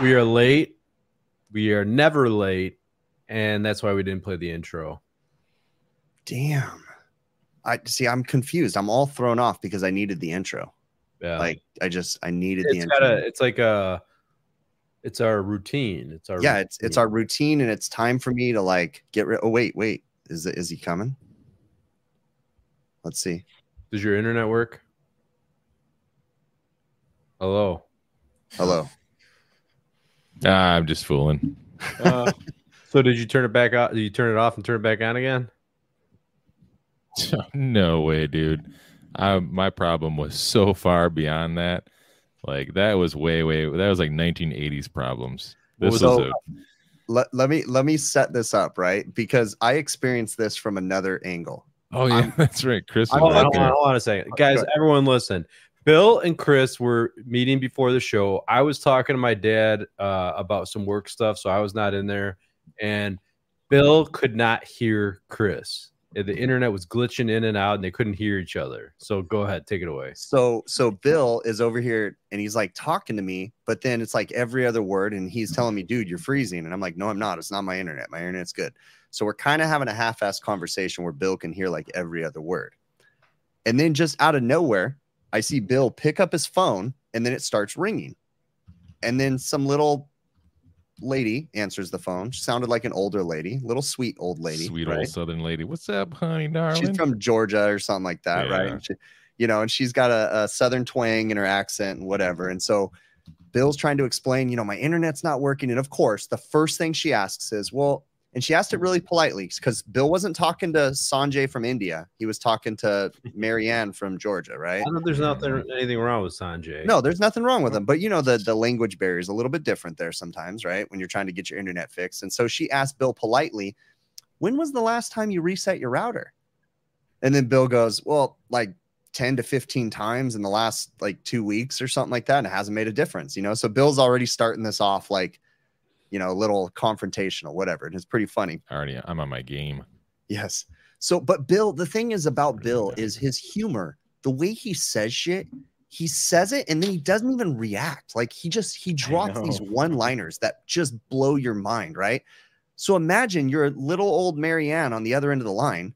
We are late. We are never late, and that's why we didn't play the intro. Damn. I see. I'm confused. I'm all thrown off because I needed the intro. Yeah, Like I just I needed the intro. a. It's like a. It's our routine. It's our yeah, it's it's our routine, and it's time for me to like get rid. Oh wait, wait. Is it is he coming? Let's see. Does your internet work? Hello. Hello. Ah, I'm just fooling. Uh, so did you turn it back out? Did you turn it off and turn it back on again? no way, dude. I, my problem was so far beyond that. Like that was way, way. That was like 1980s problems. This was was a Let, let me let me set this up right because I experienced this from another angle. oh yeah, I'm- that's right. Chris was Hold on, right hold on, there. hold on a second. Guys, everyone listen. Bill and Chris were meeting before the show. I was talking to my dad uh, about some work stuff, so I was not in there. And Bill could not hear Chris. The internet was glitching in and out, and they couldn't hear each other. So go ahead, take it away. So so Bill is over here and he's like talking to me, but then it's like every other word, and he's telling me, "Dude, you're freezing," and I'm like, "No, I'm not. It's not my internet. My internet's good." So we're kind of having a half-assed conversation where Bill can hear like every other word, and then just out of nowhere, I see Bill pick up his phone, and then it starts ringing, and then some little lady answers the phone. She sounded like an older lady, little sweet old lady, Sweet right? old Southern lady. What's up, honey, darling? she's from Georgia or something like that, right? Yeah. And she, you know, and she's got a, a southern twang in her accent and whatever. And so Bill's trying to explain, you know, my internet's not working. And of course, the first thing she asks is, well, and she asked it really politely because Bill wasn't talking to Sanjay from India. He was talking to Marianne from Georgia, right? I know there's nothing anything wrong with Sanjay. No, there's nothing wrong with him. but you know the the language barrier is a little bit different there sometimes, right? When you're trying to get your internet fixed. And so she asked Bill politely, "When was the last time you reset your router?" And then Bill goes, "Well, like 10 to 15 times in the last like 2 weeks or something like that, and it hasn't made a difference, you know?" So Bill's already starting this off like, you know, a little confrontational, whatever. And it's pretty funny. Already, I'm on my game. Yes. So, but Bill, the thing is about Bill is his humor. The way he says shit, he says it and then he doesn't even react. Like he just he drops these one-liners that just blow your mind, right? So imagine you're a little old Marianne on the other end of the line,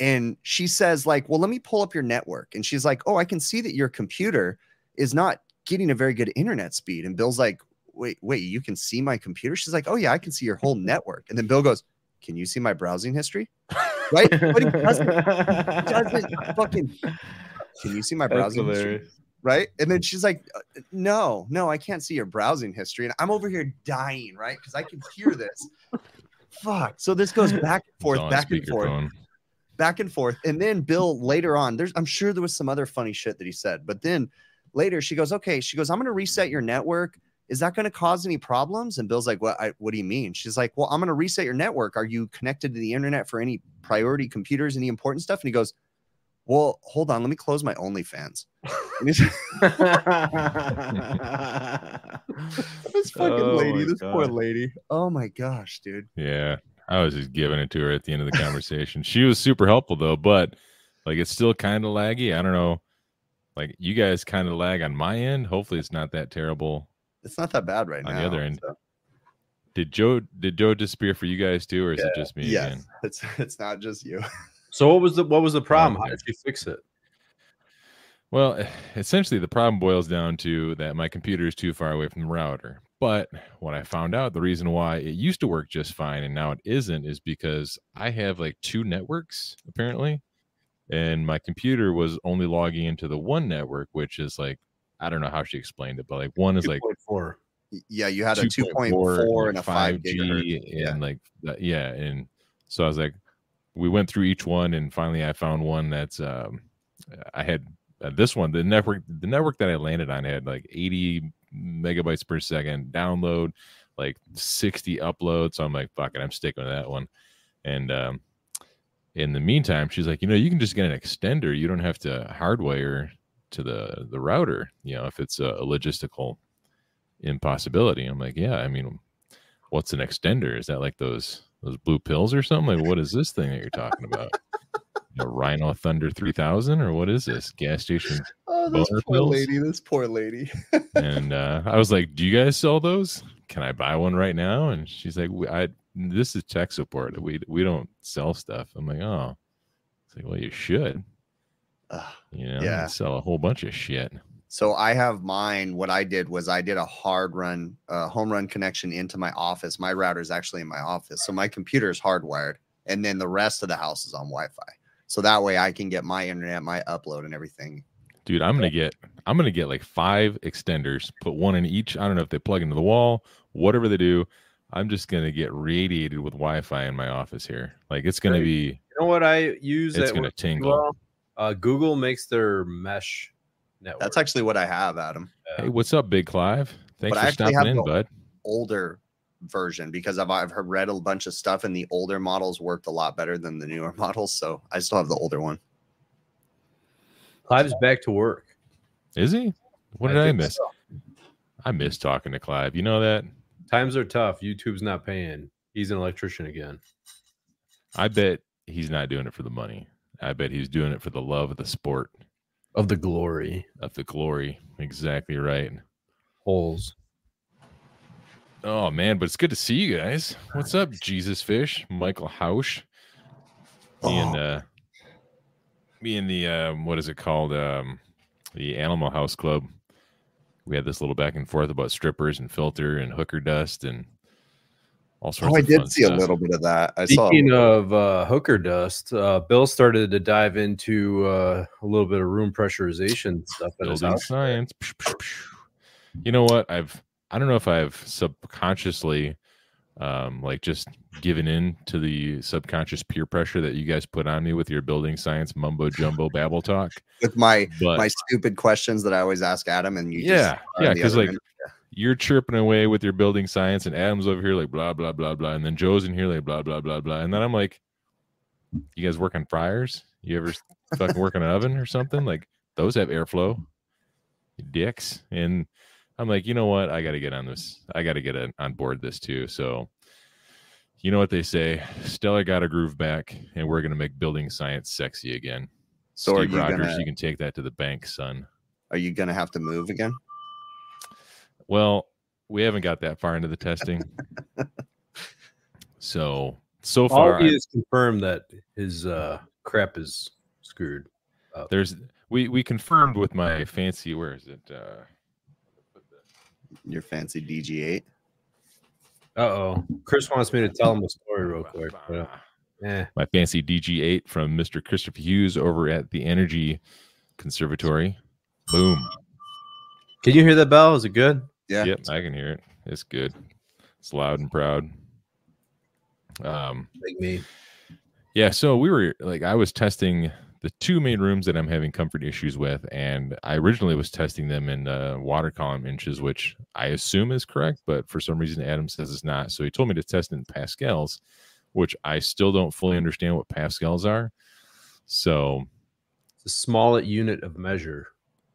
and she says, like, well, let me pull up your network. And she's like, Oh, I can see that your computer is not getting a very good internet speed. And Bill's like, Wait, wait, you can see my computer? She's like, Oh, yeah, I can see your whole network. And then Bill goes, Can you see my browsing history? Right? But he doesn't doesn't fucking can you see my browsing history? Right. And then she's like, "Uh, No, no, I can't see your browsing history. And I'm over here dying, right? Because I can hear this. Fuck. So this goes back and forth, back and forth, speakerphone. back and forth. And then Bill later on, there's I'm sure there was some other funny shit that he said, but then later she goes, Okay, she goes, I'm gonna reset your network. Is that going to cause any problems? And Bill's like, "What? I, what do you mean?" She's like, "Well, I'm going to reset your network. Are you connected to the internet for any priority computers, any important stuff?" And he goes, "Well, hold on. Let me close my OnlyFans." This fucking Oh lady, this poor lady. Oh my gosh, dude. Yeah, I was just giving it to her at the end of the conversation. she was super helpful though, but like it's still kind of laggy. I don't know. Like you guys kind of lag on my end. Hopefully, it's not that terrible. It's not that bad right On now. the other end, so- Did Joe did Joe disappear for you guys too, or is it just me yes, again? it's it's not just you. So what was the what was the oh, problem? How did you fix it? Well, essentially, the problem boils down to that my computer is too far away from the router. But what I found out, the reason why it used to work just fine and now it isn't, is because I have like two networks apparently, and my computer was only logging into the one network, which is like I don't know how she explained it, but like one is like four. Yeah, you had a 2.4 and a 5 gigahertz. and Yeah. like yeah, and so I was like, we went through each one, and finally I found one that's um, I had uh, this one the network the network that I landed on had like 80 megabytes per second download, like 60 upload. So I'm like, fuck it, I'm sticking with that one. And um, in the meantime, she's like, you know, you can just get an extender. You don't have to hardwire to the the router. You know, if it's a, a logistical impossibility. I'm like, yeah. I mean, what's an extender? Is that like those those blue pills or something? Like, what is this thing that you're talking about? A Rhino Thunder 3000 or what is this gas station? Oh, this poor pills? lady. This poor lady. And uh, I was like, do you guys sell those? "Can I buy one right now?" And she's like, "I this is tech support. We we don't sell stuff." I'm like, "Oh." It's like, "Well, you should. Ugh. You know, Yeah. you sell a whole bunch of shit." So I have mine. What I did was I did a hard run, uh, home run connection into my office. My router is actually in my office, so my computer is hardwired, and then the rest of the house is on Wi-Fi. So that way I can get my internet, my upload, and everything. Dude, I'm gonna get I'm gonna get like five extenders, put one in each. I don't know if they plug into the wall, whatever they do. I'm just gonna get radiated with Wi-Fi in my office here. Like it's gonna be You know what I use? It's gonna tingle. well? Uh, Google makes their mesh network. That's actually what I have, Adam. Hey, what's up, Big Clive? Thanks But for actually stopping have in, the- bud. Older version because I've I've read a bunch of stuff, and the older models worked a lot better than the newer models. So I still have the older one. Clive's back to work. Is he? What did I, think miss? so. I miss talking to Clive. You know that? Times are tough. YouTube's not paying. He's an electrician again. I bet he's not doing it for the money. I bet he's doing it for the love of the sport, Of the glory of the glory. Exactly right. holes. Oh man, but it's good to see you guys. What's up, Jesus Fish, Michael Hausch, me and Oh. uh, me and the um, what is it called? Um, the Animal House Club. We had this little back and forth about strippers and filter and hooker dust and all sorts. Oh, I did fun see a little bit of that. I saw. Speaking of uh, hooker dust, uh, Bill started to dive into uh, a little bit of room pressurization stuff in building house. science. You know what? I've I don't know if I've subconsciously um like just given in to the subconscious peer pressure that you guys put on me with your building science mumbo jumbo babble talk. with my But my stupid questions that I always ask Adam, and you just yeah, yeah, because like end. You're chirping away with your building science and Adam's over here like blah blah blah blah and then Joe's in here like blah blah blah blah and then I'm like you guys work on fryers? You ever fucking work in an oven or something? Like those have airflow. Dicks. And I'm like, you know what? I got to get on this. I got to get on board this too. So you know what they say? Stella got a groove back, and we're gonna make building science sexy again. So Steve you Rogers, gonna- you can take that to the bank, son. are you gonna have to move again? Well, we haven't got that far into the testing. so so All far he has confirmed that his uh, crap is screwed. there's we we confirmed with my fancy where is it? Uh Your fancy DG8. Uh oh. Chris wants me to tell him a story real quick. But, uh, eh. my fancy DG8 from Mr. Christopher Hughes over at the Energy Conservatory. Boom. Can you hear that bell? Is it good? Yeah. Yep, I can hear it. It's good. It's loud and proud. Um Like me. Yeah, so we were like I was testing the two main rooms that I'm having comfort issues with, and I originally was testing them in uh, water column inches, which I assume is correct, but for some reason Adam says it's not. So he told me to test in pascals, which I still don't fully understand what pascals are. So It's a small unit of measure,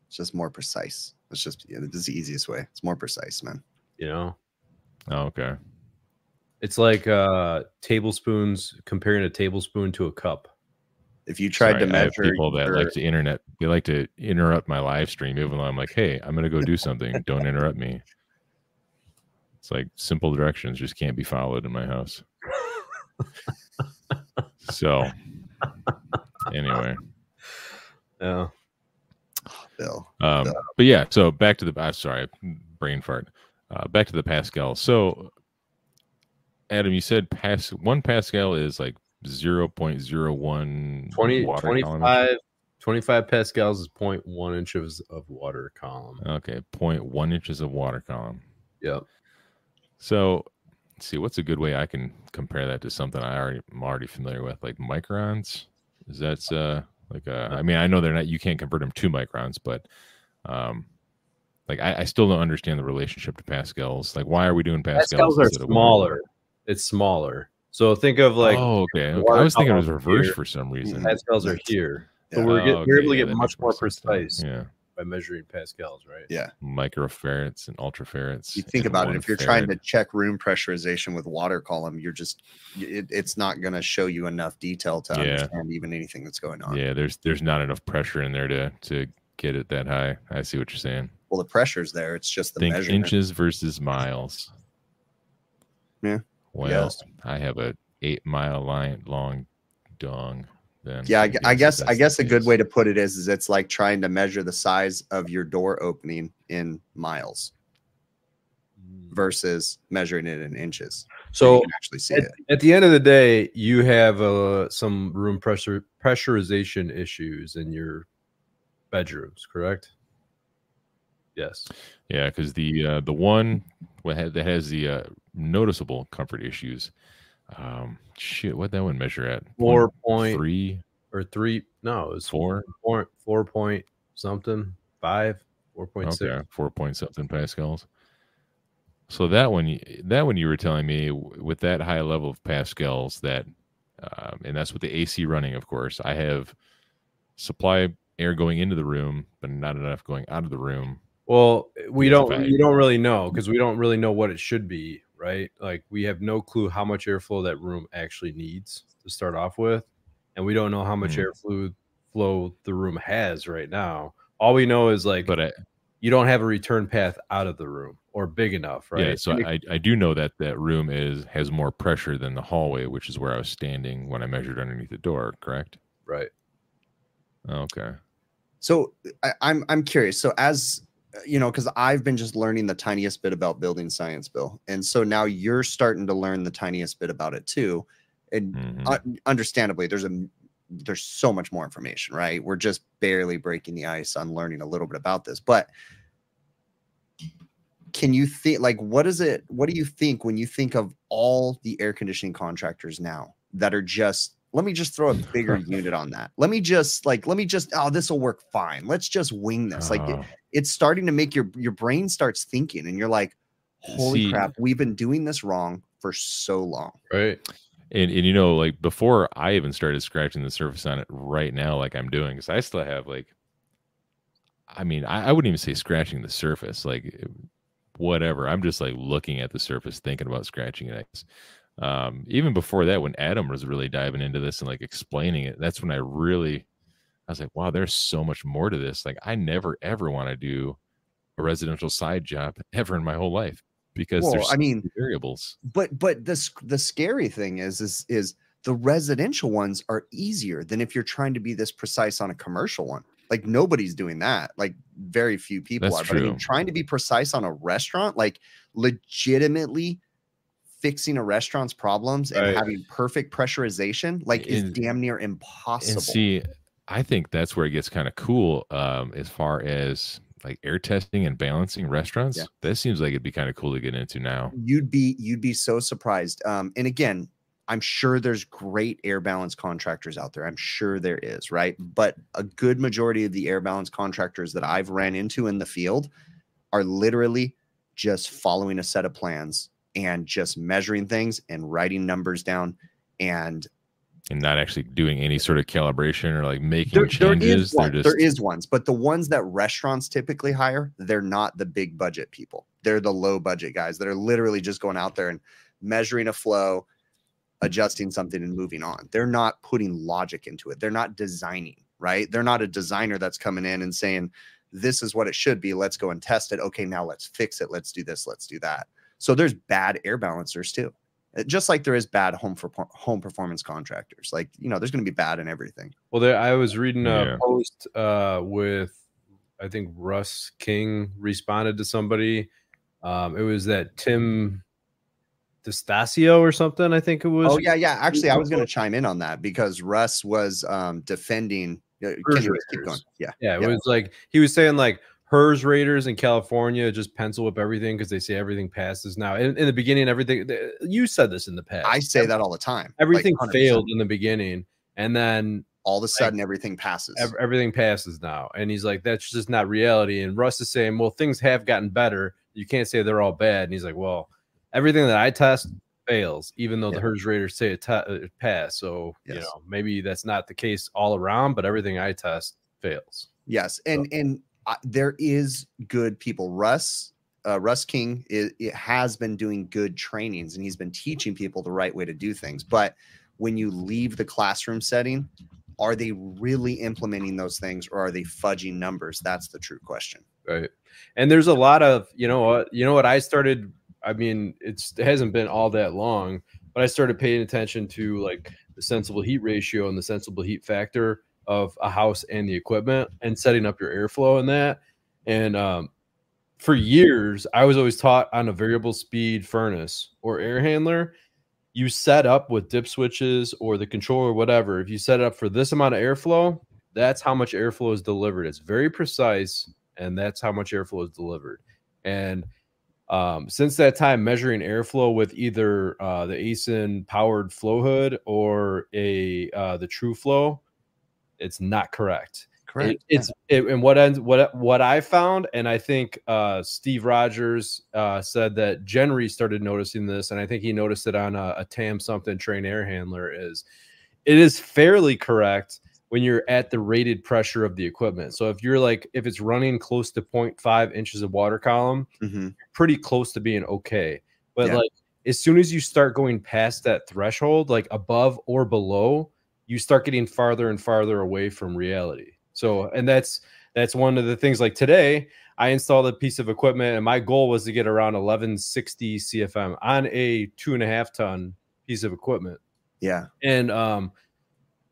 It's just more precise. It's just yeah, this is the easiest way. It's more precise, man. you know? oh, okay, It's like uh tablespoons comparing a tablespoon to a cup. If you tried Sorry, to I have measure people that your- like to internet. They like to interrupt my live stream, even though I'm like, "Hey, I'm gonna go do something. Don't interrupt me." It's like simple directions just can't be followed in my house. so, anyway, Yeah. Bill. um, Yeah. but yeah. So back to the. I'm sorry, brain fart. Uh, back to the Pascal. So, Adam, you said pas one Pascal is like zero point zero one 20, water 25, 25 pascals is 0.1 inches of water column. Okay, 0.1 inches of water column. Yep. So, let's see, what's a good way I can compare that to something I already am already familiar with, like microns? Is that uh like uh I mean, I know they're not you can't convert them to microns, but um like I, I still don't understand the relationship to pascals. Like, why are we doing pascals? Pascals are smaller. It's smaller. So think of like oh, okay. okay. I was thinking it was column reverse here. for some reason. pascals are here. So Yeah. we're, get, Oh, we're able to get that much more precise Yeah, by measuring pascals, right? Yeah. microfarads and ultrafarads. You think about it. If you're trying to check room pressurization with water column, you're just it, it's not going to show you enough detail to Yeah. understand even anything that's going on. yeah, there's there's not enough pressure in there to to get it that high. I see what you're saying. Well, the pressure's there. It's just the Think measurement. inches versus miles. Yeah. Well, Yes. I have a eight mile line long dong. Then Yeah, I, I guess I guess a good way to. to put it is is it's like trying to measure the size of your door opening in miles versus measuring it in inches. So you can actually see at, it. at the end of the day, you have uh, some room pressure pressurization issues in your bedrooms, correct? Yes. Yeah, because the uh, the one that has the uh, noticeable comfort issues. Um, shit, what that one measure at? Four point three, or three? No, it's four. four four point something five four point six. Okay, four point something pascals. So that one, that one you were telling me with that high level of pascals, that, um, and that's with the AC running, of course. I have supply air going into the room, but not enough going out of the room. Well, we don't we don't really know because we don't really know what it should be, right? Like we have no clue how much airflow that room actually needs to start off with, and we don't know how much Hmm. airflow flow the room has right now. All we know is like But I, you don't have a return path out of the room or big enough, right? yeah, so it- I, I do know that that room is has more pressure than the hallway, which is where I was standing when I measured underneath the door. Correct? right. Okay. So I, I'm I'm curious. So as you know, because I've been just learning the tiniest bit about building science, Bill, and so now you're starting to learn the tiniest bit about it too. And Mhm. uh, understandably, there's a there's so much more information, right? We're just barely breaking the ice on learning a little bit about this, but can you think like what is it what do you think when you think of all the air conditioning contractors now that are just let me just throw a bigger unit on that let me just like let me just oh this will work fine let's just wing this like Oh. It's starting to make your your brain starts thinking and you're like holy See- crap we've been doing this wrong for so long Right. And and you know, like before I even started scratching the surface on it right now, like I'm doing, because I still have like, I mean, I, I wouldn't even say scratching the surface, like eh, whatever. I'm just like looking at the surface, thinking about scratching it. Um, even before that, when Adam was really diving into this and like explaining it, that's when I really, I was like, wow, there's so much more to this. Like, I never ever want to do a residential side job ever in my whole life because Well, there's I mean- variables. but but the the scary thing is is is the residential ones are easier than if you're trying to be this precise on a commercial one like nobody's doing that like very few people That's are but i mean true. trying to be precise on a restaurant like legitimately fixing a restaurant's problems and Right. having perfect pressurization like is And- damn near impossible see, I think that's where it gets kind of cool um, as far as like air testing and balancing restaurants. Yeah. That seems like it'd be kind of cool to get into now. you'd be you'd be so surprised um and again i'm sure there's great air balance contractors out there i'm sure there is right but a good majority of the air balance contractors that i've ran into in the field are literally just following a set of plans and just measuring things and writing numbers down and And not actually doing any sort of calibration or like making there, there changes. is They're one, just there is ones but the ones that restaurants typically hire they're not the big budget people. They're the low budget guys that are literally just going out there and measuring a flow adjusting something and moving on. They're not putting logic into it. They're not designing right? They're not a designer that's coming in and saying this is what it should be. Let's go and test it. Okay now let's fix it. Let's do this. Let's do that. So there's bad air balancers too just like there is bad home for home performance contractors like you know there's going to be bad in everything Well, there I was reading a Yeah. post uh, with I think Russ King responded to somebody. Um, it was that Tim D'Estasio or something. I think it was. Oh yeah, yeah. Actually, I was going to chime in on that because Russ was um defending. Uh, anyways, keep going. raters. Yeah, Yeah, it Yeah. was like he was saying like HERS raters in California just pencil whip everything because they say everything passes now. In, in the beginning, everything th- you said this in the past. I say that all the time. everything 100%. failed in the beginning, and then All of a sudden, everything passes. ev- everything passes now. And he's like, that's just not reality. And Russ is saying, well, things have gotten better. You can't say they're all bad. And he's like, well, everything that I test fails, even though Yeah. the HERS raters say it, te- uh, it passed. So, you know, maybe that's not the case all around, but everything I test fails. yes, and and uh, there is good people. Russ. Uh, Russ King is, it has been doing good trainings and he's been teaching people the right way to do things. But when you leave the classroom setting, are they really implementing those things or are they fudging numbers? That's the true question. Right. And there's a lot of, you know what, you know what I started I mean, it's it hasn't been all that long, but I started paying attention to like the sensible heat ratio and the sensible heat factor of a house and the equipment and setting up your airflow in that. And um, for years, I was always taught on a variable speed furnace or air handler, you set up with dip switches or the controller, whatever. If you set it up for this amount of airflow, that's how much airflow is delivered. It's very precise, and that's how much airflow is delivered. And um, since that time, measuring airflow with either uh, the ASIN powered flow hood or a uh, the TrueFlow, it's not correct. Correct. It, it's it, and what ends what what I found, and I think uh, Steve Rogers uh, said that Genry started noticing this, and I think he noticed it on a, a TAM something Trane air handler. Is it is fairly correct when you're at the rated pressure of the equipment. So if you're like if it's running close to 0.5 inches of water column, Mhm. pretty close to being okay. But Yeah. like as soon as you start going past that threshold, like above or below, you start getting farther and farther away from reality. So, and that's that's one of the things. Like today, I installed a piece of equipment, and my goal was to get around 1160 CFM on a two and a half ton piece of equipment Yeah. and um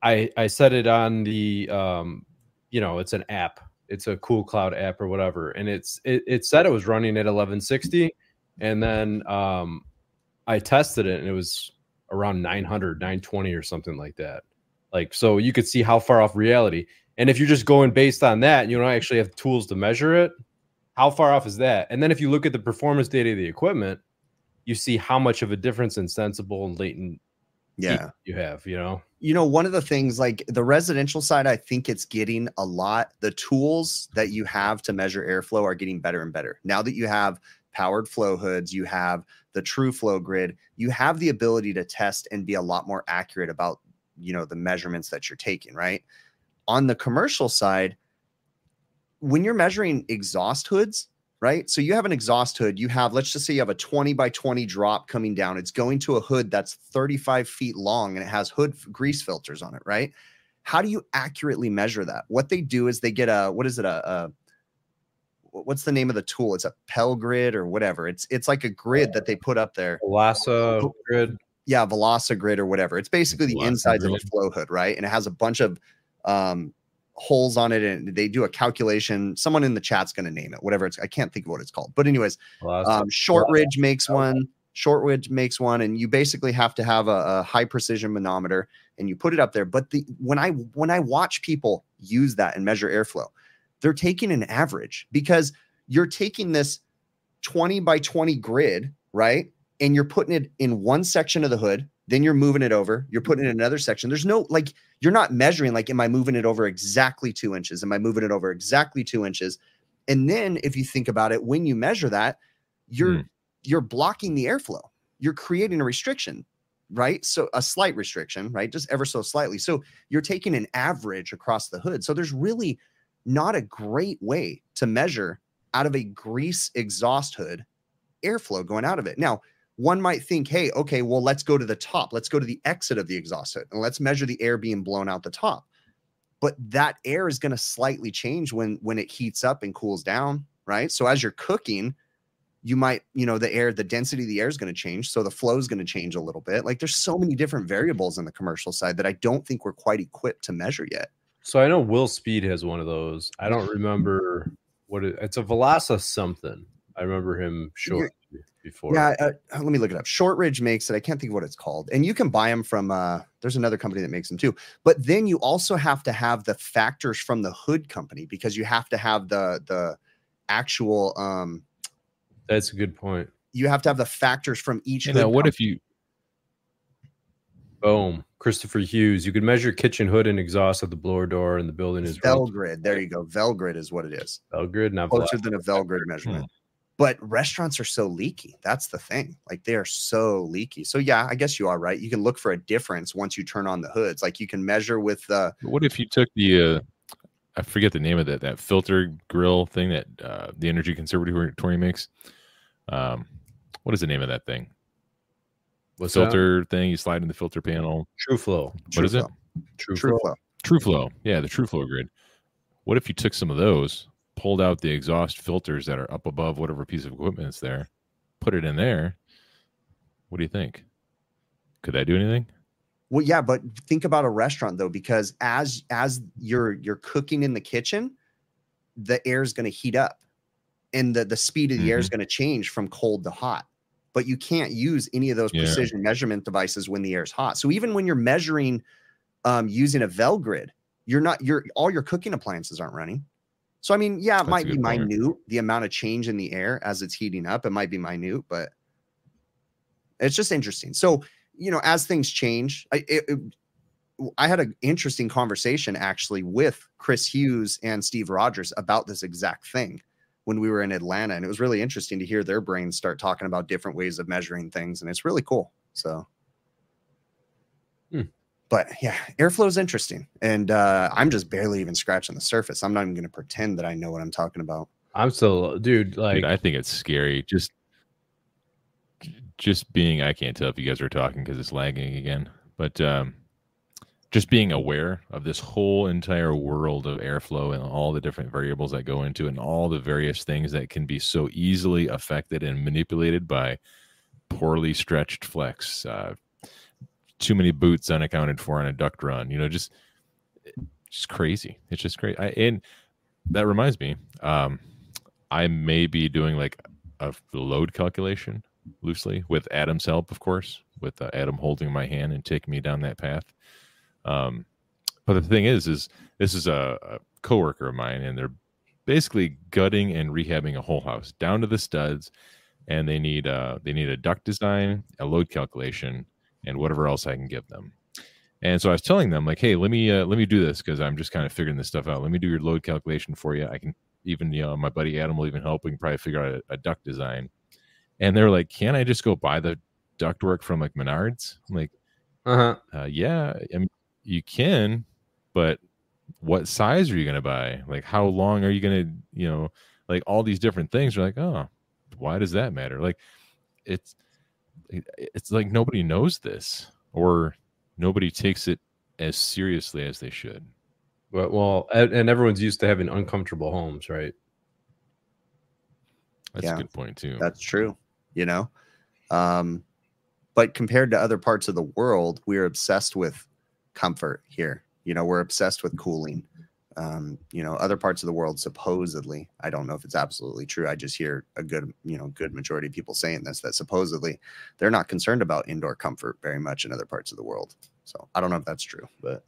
i i set it on the um you know it's an app it's a cool cloud app or whatever and it's it, it said it was running at 1160 and then um i tested it and it was around 900 920 or something like that like so you could see how far off reality. And if you're just going based on that and you don't actually have tools to measure it how far off is that? And then if you look at the performance data of the equipment you see how much of a difference in sensible and latent Yeah. you have you know? You know one of the things like the residential side i think it's getting a lot the tools that you have to measure airflow are getting better and better. Now that you have powered flow hoods you have the true flow grid you have the ability to test and be a lot more accurate about you know the measurements that you're taking right on the commercial side when you're measuring exhaust hoods right? So you have an exhaust hood. You have, let's just say you have a 20 by 20 drop coming down. It's going to a hood that's 35 feet long and it has hood f- grease filters on it, right? How do you accurately measure that? What they do is they get a, what is it? A, a what's the name of the tool? It's a Pell grid or whatever. It's it's like a grid that they put up there. Velasa grid. Yeah, Velocigrid grid or whatever. It's basically the insides of a flow hood, right? And it has a bunch of um, holes on it, and they do a calculation. Someone in the chat's going to name it, whatever it's. I can't think of what it's called, but anyways, um, Shortridge makes one. Shortridge makes one, and you basically have to have a, a high precision manometer, and you put it up there. But the when I when I watch people use that and measure airflow, they're taking an average because you're taking this 20 by 20 grid, right? And you're putting it in one section of the hood, then you're moving it over, you're putting it in another section. There's no like you're not measuring like, am I moving it over exactly two inches? Am I moving it over exactly two inches? And then if you think about it, when you measure that, you're Hmm. you're blocking the airflow. You're creating a restriction, right? So a slight restriction, right? Just ever so slightly. So you're taking an average across the hood. So there's really not a great way to measure out of a grease exhaust hood airflow going out of it. Now, one might think, hey, okay, well, let's go to the top. Let's go to the exit of the exhaust hood and let's measure the air being blown out the top. But that air is going to slightly change when when it heats up and cools down, right? So as you're cooking, you might, you know, the air, the density of the air is going to change. So the flow is going to change a little bit. Like there's so many different variables in the commercial side that I don't think we're quite equipped to measure yet. So I know Will Speed has one of those. I don't remember what it, it's a Velasa something. I remember him showing before. Yeah, uh, let me look it up. Shortridge makes it. I can't think of what it's called. And you can buy them from uh there's another company that makes them too. But then you also have to have the factors from the hood company because you have to have the the actual um That's a good point. you have to have the factors from each know, what company. if you Boom. Christopher Hughes. You could measure kitchen hood and exhaust at the blower door, and the building is Velgrid. There you go. Velgrid is what it is. Belgrid, not Closer than a Velgrid measurement. But restaurants are so leaky. That's the thing. Like they are so leaky. So yeah, I guess you are right. You can look for a difference once you turn on the hoods. Like you can measure with the what if you took the uh I forget the name of that that filter grill thing that uh the energy conservatory makes. Um what is the name of that thing? What's that? filter thing, you slide in the filter panel. True flow. What is it? Flow. True, True flow. flow. True Flow. Yeah, the True Flow grid. What if you took some of those, pulled out the exhaust filters that are up above whatever piece of equipment is there, put it in there. What do you think? Could that do anything? Well, yeah, but think about a restaurant though, because as as you're you're cooking in the kitchen, the air is going to heat up, and the the speed of the air is going to change from cold to hot. But you can't use any of those Yeah. precision measurement devices when the air is hot. So even when you're measuring um, using a Vel grid, you're not you're all your cooking appliances aren't running. So I mean, yeah, it That's might be point. minute the amount of change in the air as it's heating up. It might be minute, but it's just interesting. So you know, as things change, I it, it- I had an interesting conversation actually with Chris Hughes and Steve Rogers about this exact thing when we were in Atlanta, and it was really interesting to hear their brains start talking about different ways of measuring things, and it's really cool. So. Hmm. But yeah, airflow is interesting, and uh, I'm just barely even scratching the surface. I'm not even going to pretend that I know what I'm talking about. I'm still, dude. Like, Dude, I think it's scary. Just, just being. I can't tell if you guys are talking because it's lagging again. But um, just being aware of this whole entire world of airflow and all the different variables that go into it, and all the various things that can be so easily affected and manipulated by poorly stretched flex, uh, too many boots unaccounted for on a duct run. You know, just just crazy. It's just crazy. I, and that reminds me, um, I may be doing like a load calculation loosely with Adam's help, of course, with uh, Adam holding my hand and taking me down that path. Um, but the thing is, is this is a, a coworker of mine, and they're basically gutting and rehabbing a whole house down to the studs, and they need uh they need a duct design, a load calculation, and whatever else I can give them. And so I was telling them like, hey, let me uh, let me do this because I'm just kind of figuring this stuff out. Let me do your load calculation for you. I can even you know my buddy Adam will even help. We can probably figure out a, a duct design. And they're like, can I just go buy the ductwork from like Menards? I'm like, uh-huh. uh, yeah, I mean, you can, but what size are you going to buy? Like, how long are you going to, you know, like all these different things are like, oh, why does that matter? Like, it's, it- it's like nobody knows this or nobody takes it as seriously as they should. But well, and, and everyone's used to having uncomfortable homes, right? That's Yeah. a good point too. That's true, you know. Um, but compared to other parts of the world, we're obsessed with comfort here. You know, we're obsessed with cooling. Um, you know, other parts of the world supposedly, I don't know if it's absolutely true. I just hear a good, you know, good majority of people saying this that supposedly they're not concerned about indoor comfort very much in other parts of the world. So I don't know if that's true, but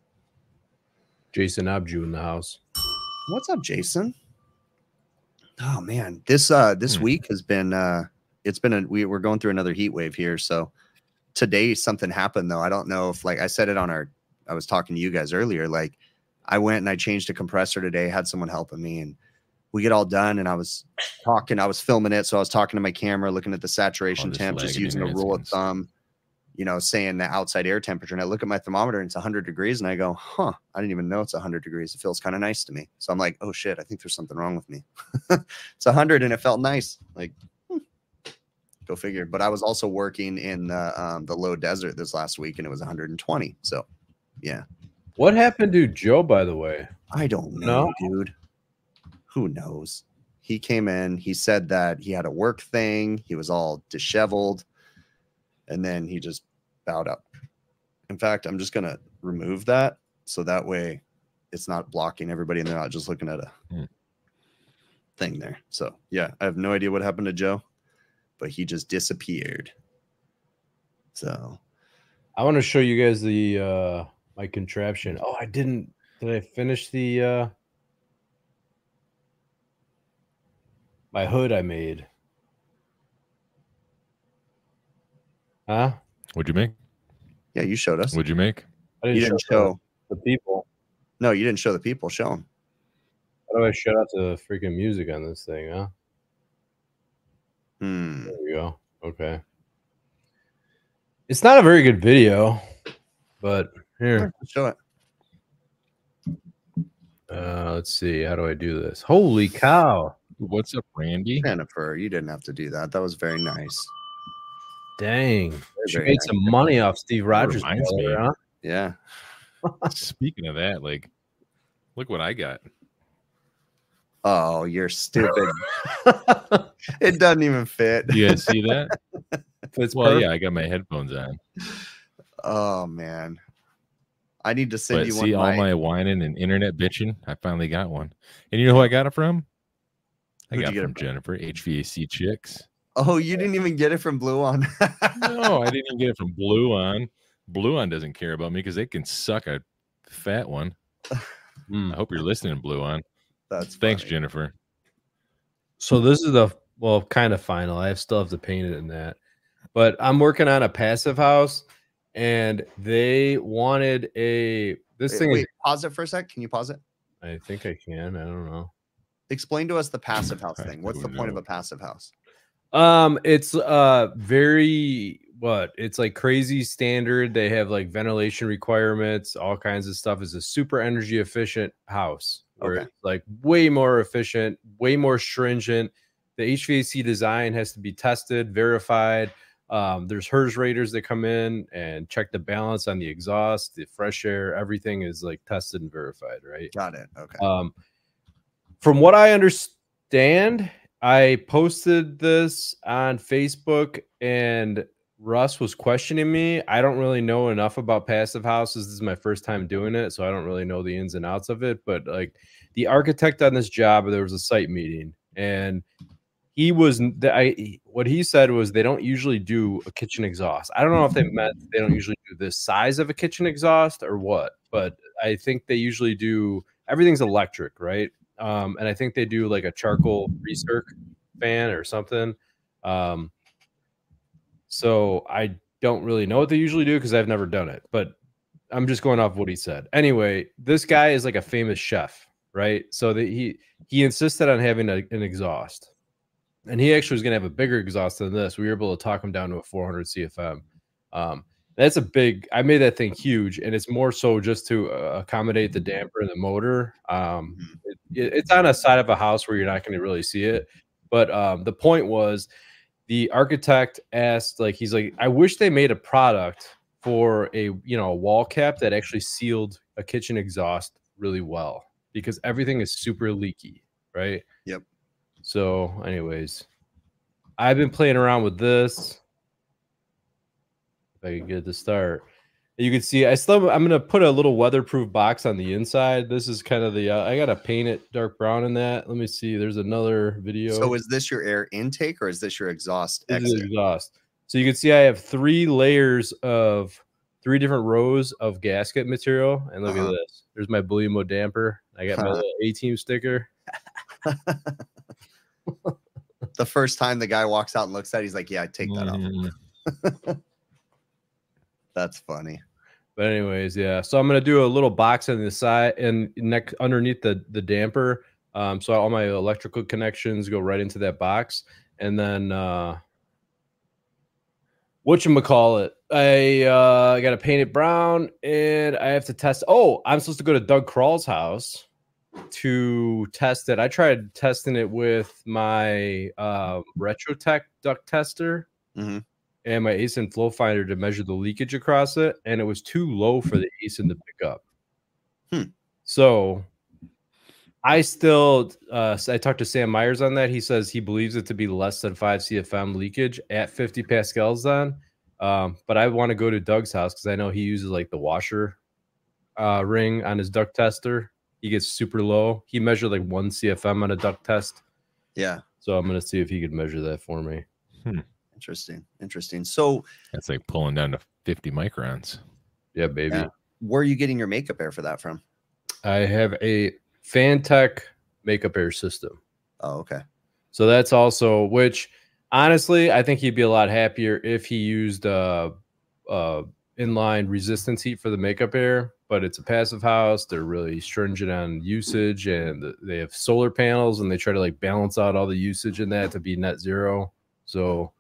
Jason Abju in the house. What's up, Jason? Oh man, this uh this Hmm. week has been uh it's been a we, we're going through another heat wave here. So today something happened though. I don't know if like I said it on our I was talking to you guys earlier. Like I went and I changed a compressor today, had someone helping me, and we get all done. And I was talking, I was filming it, so I was talking to my camera, looking at the saturation Oh, temp, just using a rule of thumb, you know, saying the outside air temperature. And I look at my thermometer and it's 100 degrees, and I go, huh, I didn't even know it's 100 degrees. It feels kind of nice to me. So I'm like, oh shit, I think there's something wrong with me. it's 100 and it felt nice. Like, hmm, go figure. But I was also working in the um, the low desert this last week, and it was 120. So, yeah, What happened to Joe, by the way? I don't know, No? dude. Who knows? He came in, he said that he had a work thing, he was all disheveled, and then he just bowed up. In fact, I'm just gonna remove that so that way it's not blocking everybody and they're not just looking at a Hmm. thing there. So yeah, I have no idea what happened to Joe, but he just disappeared. So I want to show you guys the uh my contraption. Oh, I didn't. Did I finish the uh my hood I made? Huh? What'd you make? yeah, you showed us. What'd you make? I You didn't the- show. the people. No, you didn't show the people. Show them. How do I shut out the freaking music on this thing, huh? Hmm. There we go. Okay. It's not a very good video, but here. Show it. Uh let's see. How do I do this? Holy cow. What's up, Randy? Jennifer, you didn't have to do that. That was very nice. Dang. She very made nice. some money off Steve Rogers. reminds me. brother, huh? Yeah. Speaking of that, like, look what I got. Oh, you're stupid. it doesn't even fit. You guys see that? It's well, perfect. yeah, I got my headphones on. Oh man. I need to send But you see, one. all my- my whining and internet bitching, I finally got one. And you know who I got it from? I Who'd got you it get from it from? Jennifer, HVAC Chicks. Oh, you didn't even get it from Bluon. No, I didn't even get it from Bluon. Blue On doesn't care about me because they can suck a fat one. Mm. I hope you're listening, Bluon. That's Thanks, funny. Jennifer. So this is the well, kind of final. I still have to paint it in that, but I'm working on a passive house, and they wanted a this Wait, thing. wait, Is, pause it for a sec. Can you pause it? I think I can. I don't know. Explain to us the passive house thing. What's the don't point of a passive house? Um, it's uh very what it's like crazy standard. They have like ventilation requirements, all kinds of stuff. Is a super energy efficient house Okay. like way more efficient, way more stringent. The HVAC design has to be tested, verified. Um, there's HERS raters that come in and check the balance on the exhaust, the fresh air, everything is like tested and verified, right? Got it. Okay. Um, from what I understand, I posted this on Facebook and Russ was questioning me. I don't really know enough about passive houses. This is my first time doing it, so I don't really know the ins and outs of it. But like the architect on this job, there was a site meeting and he was the, I what he said was they don't usually do a kitchen exhaust. I don't know if they meant they don't usually do this size of a kitchen exhaust or what, but I think they usually do everything's electric, right? Um, and I think they do like a charcoal recirc fan or something. Um, so I don't really know what they usually do because I've never done it, but I'm just going off what he said. Anyway, this guy is like a famous chef, right? So that he he insisted on having a, an exhaust, and he actually was going to have a bigger exhaust than this. We were able to talk him down to a 400 CFM. Um, that's a big. I made that thing huge, and it's more so just to uh, accommodate the damper and the motor. Um, it, it- it's on a side of a house where you're not going to really see it. But um, the point was, the architect asked, like, he's like, I wish they made a product for a you know a wall cap that actually sealed a kitchen exhaust really well because everything is super leaky, right? Yep. So, anyways, I've been playing around with this. If I can get to start, you can see I still I'm gonna put a little weatherproof box on the inside. This is kind of the uh, I gotta paint it dark brown in that. Let me see. There's another video. So is this your air intake or is this your exhaust This is exhaust. So you can see I have three layers of three different rows of gasket material. And look Uh-huh. at this. There's my Belimo damper. I got my Huh. little A team sticker. The first time the guy walks out and looks at it, he's like, Yeah, I take that off. Mm, That's funny. But anyways, yeah. So I'm gonna do a little box on the side and neck underneath the the damper. Um, so all my electrical connections go right into that box, and then uh, what you call it? I uh, got to paint it brown, and I have to test. Oh, I'm supposed to go to Doug Crawl's house to test it. I tried testing it with my uh, Retrotec duct tester Mhm. and my ASIN flow finder to measure the leakage across it, and it was too low for the ASIN to pick up. Hmm. So I still, uh, I talked to Sam Myers on that. He says he believes it to be less than five CFM leakage at 50 pascals. Then, um, but I want to go to Doug's house because I know he uses like the washer uh, ring on his duct tester. He gets super low. He measured like one CFM on a duct test. Yeah. So I'm gonna see if he could measure that for me. Interesting. Interesting. So That's like pulling down to 50 microns. Yeah, baby. Yeah. where are you getting your makeup air for that from? I have a Fantech makeup air system. Oh, okay. So that's also which honestly, I think he'd be a lot happier if he used uh uh inline resistance heat for the makeup air, but it's a passive house. They're really stringent on usage and they have solar panels and they try to like balance out all the usage in that to be net zero. So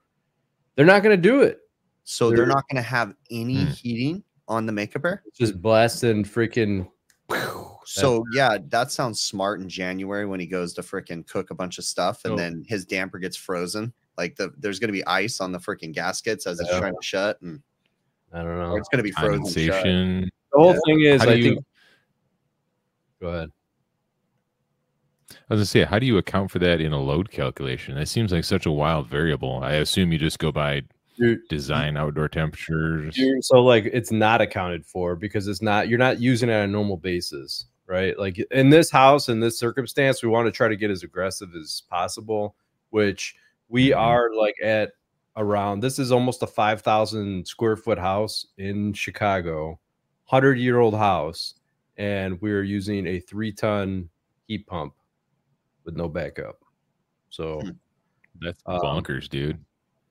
they're not going to do it. So they're They're- not going to have any Hmm. heating on the makeup air. It's just blasting freaking So yeah, that sounds smart in January when he goes to freaking cook a bunch of stuff and Oh. then his damper gets frozen. Like the there's going to be ice on the freaking gaskets as it's Yeah. trying to shut, and I don't know. or it's going to be frozen. shut. The whole Yeah. thing is I you- think go ahead. I was gonna say, how do you account for that in a load calculation? That seems like such a wild variable. I assume you just go by design outdoor temperatures. so like it's not accounted for because it's not you're not using it on a normal basis, right? Like in this house, in this circumstance, we want to try to get as aggressive as possible, which we Mhm. are like at around this is almost a 5,000 square foot house in Chicago, 100 year old house, and we're using a three ton heat pump with no backup. So, Hmm. That's Um, bonkers, dude.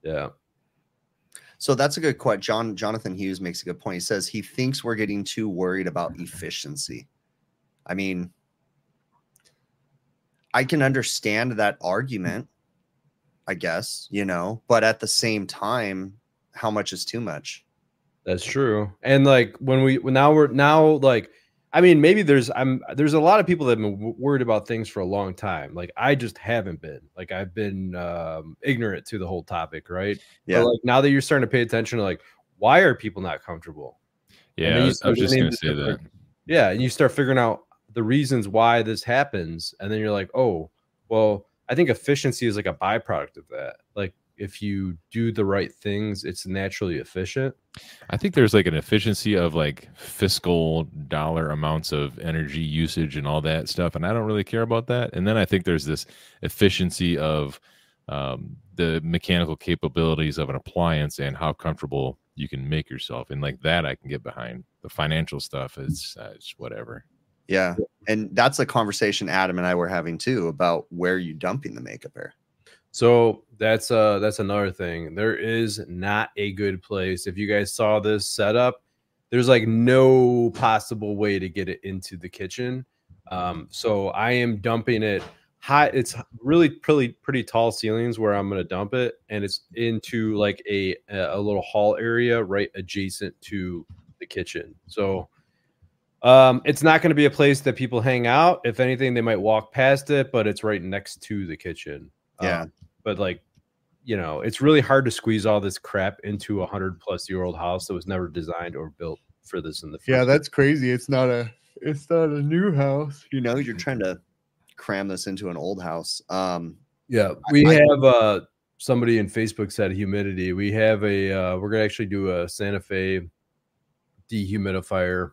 yeah. So that's a good quote. John Jonathan Hughes makes a good point. He says he thinks we're getting too worried about efficiency. I mean, I can understand that argument, I guess, you know, but at the same time, how much is too much? That's true. And like when we when now we're now like I mean maybe there's I'm there's a lot of people that have been worried about things for a long time. Like I just haven't been. Like I've been um ignorant to the whole topic, right? Yeah. But like now that you're starting to pay attention to like why are people not comfortable? Yeah, I was, I was just gonna say that. Yeah, and you start figuring out the reasons why this happens and then you're like, "Oh, well, I think efficiency is like a byproduct of that." Like if you do the right things, it's naturally efficient. I think there's like an efficiency of like fiscal dollar amounts of energy usage and all that stuff, and I don't really care about that. And then I think there's this efficiency of um, the mechanical capabilities of an appliance and how comfortable you can make yourself, and like that I can get behind. The financial stuff is uh, it's whatever. Yeah. And that's a conversation Adam and I were having too about where you dumping the makeup air. So that's uh that's another thing. There is not a good place. If you guys saw this setup, there's like no possible way to get it into the kitchen. Um, so I am dumping it high. It's really pretty pretty tall ceilings where I'm gonna dump it, and it's into like a a little hall area right adjacent to the kitchen. So um, it's not going to be a place that people hang out. If anything, they might walk past it, but it's right next to the kitchen. Yeah. Um, but like, you know, it's really hard to squeeze all this crap into a hundred plus year old house that was never designed or built for this in the first Yeah, that's crazy. It's not a it's not a new house. You know, you're trying to cram this into an old house. Um, Yeah, we I- have uh somebody in Facebook said humidity. We have a uh we're gonna actually do a Santa Fe dehumidifier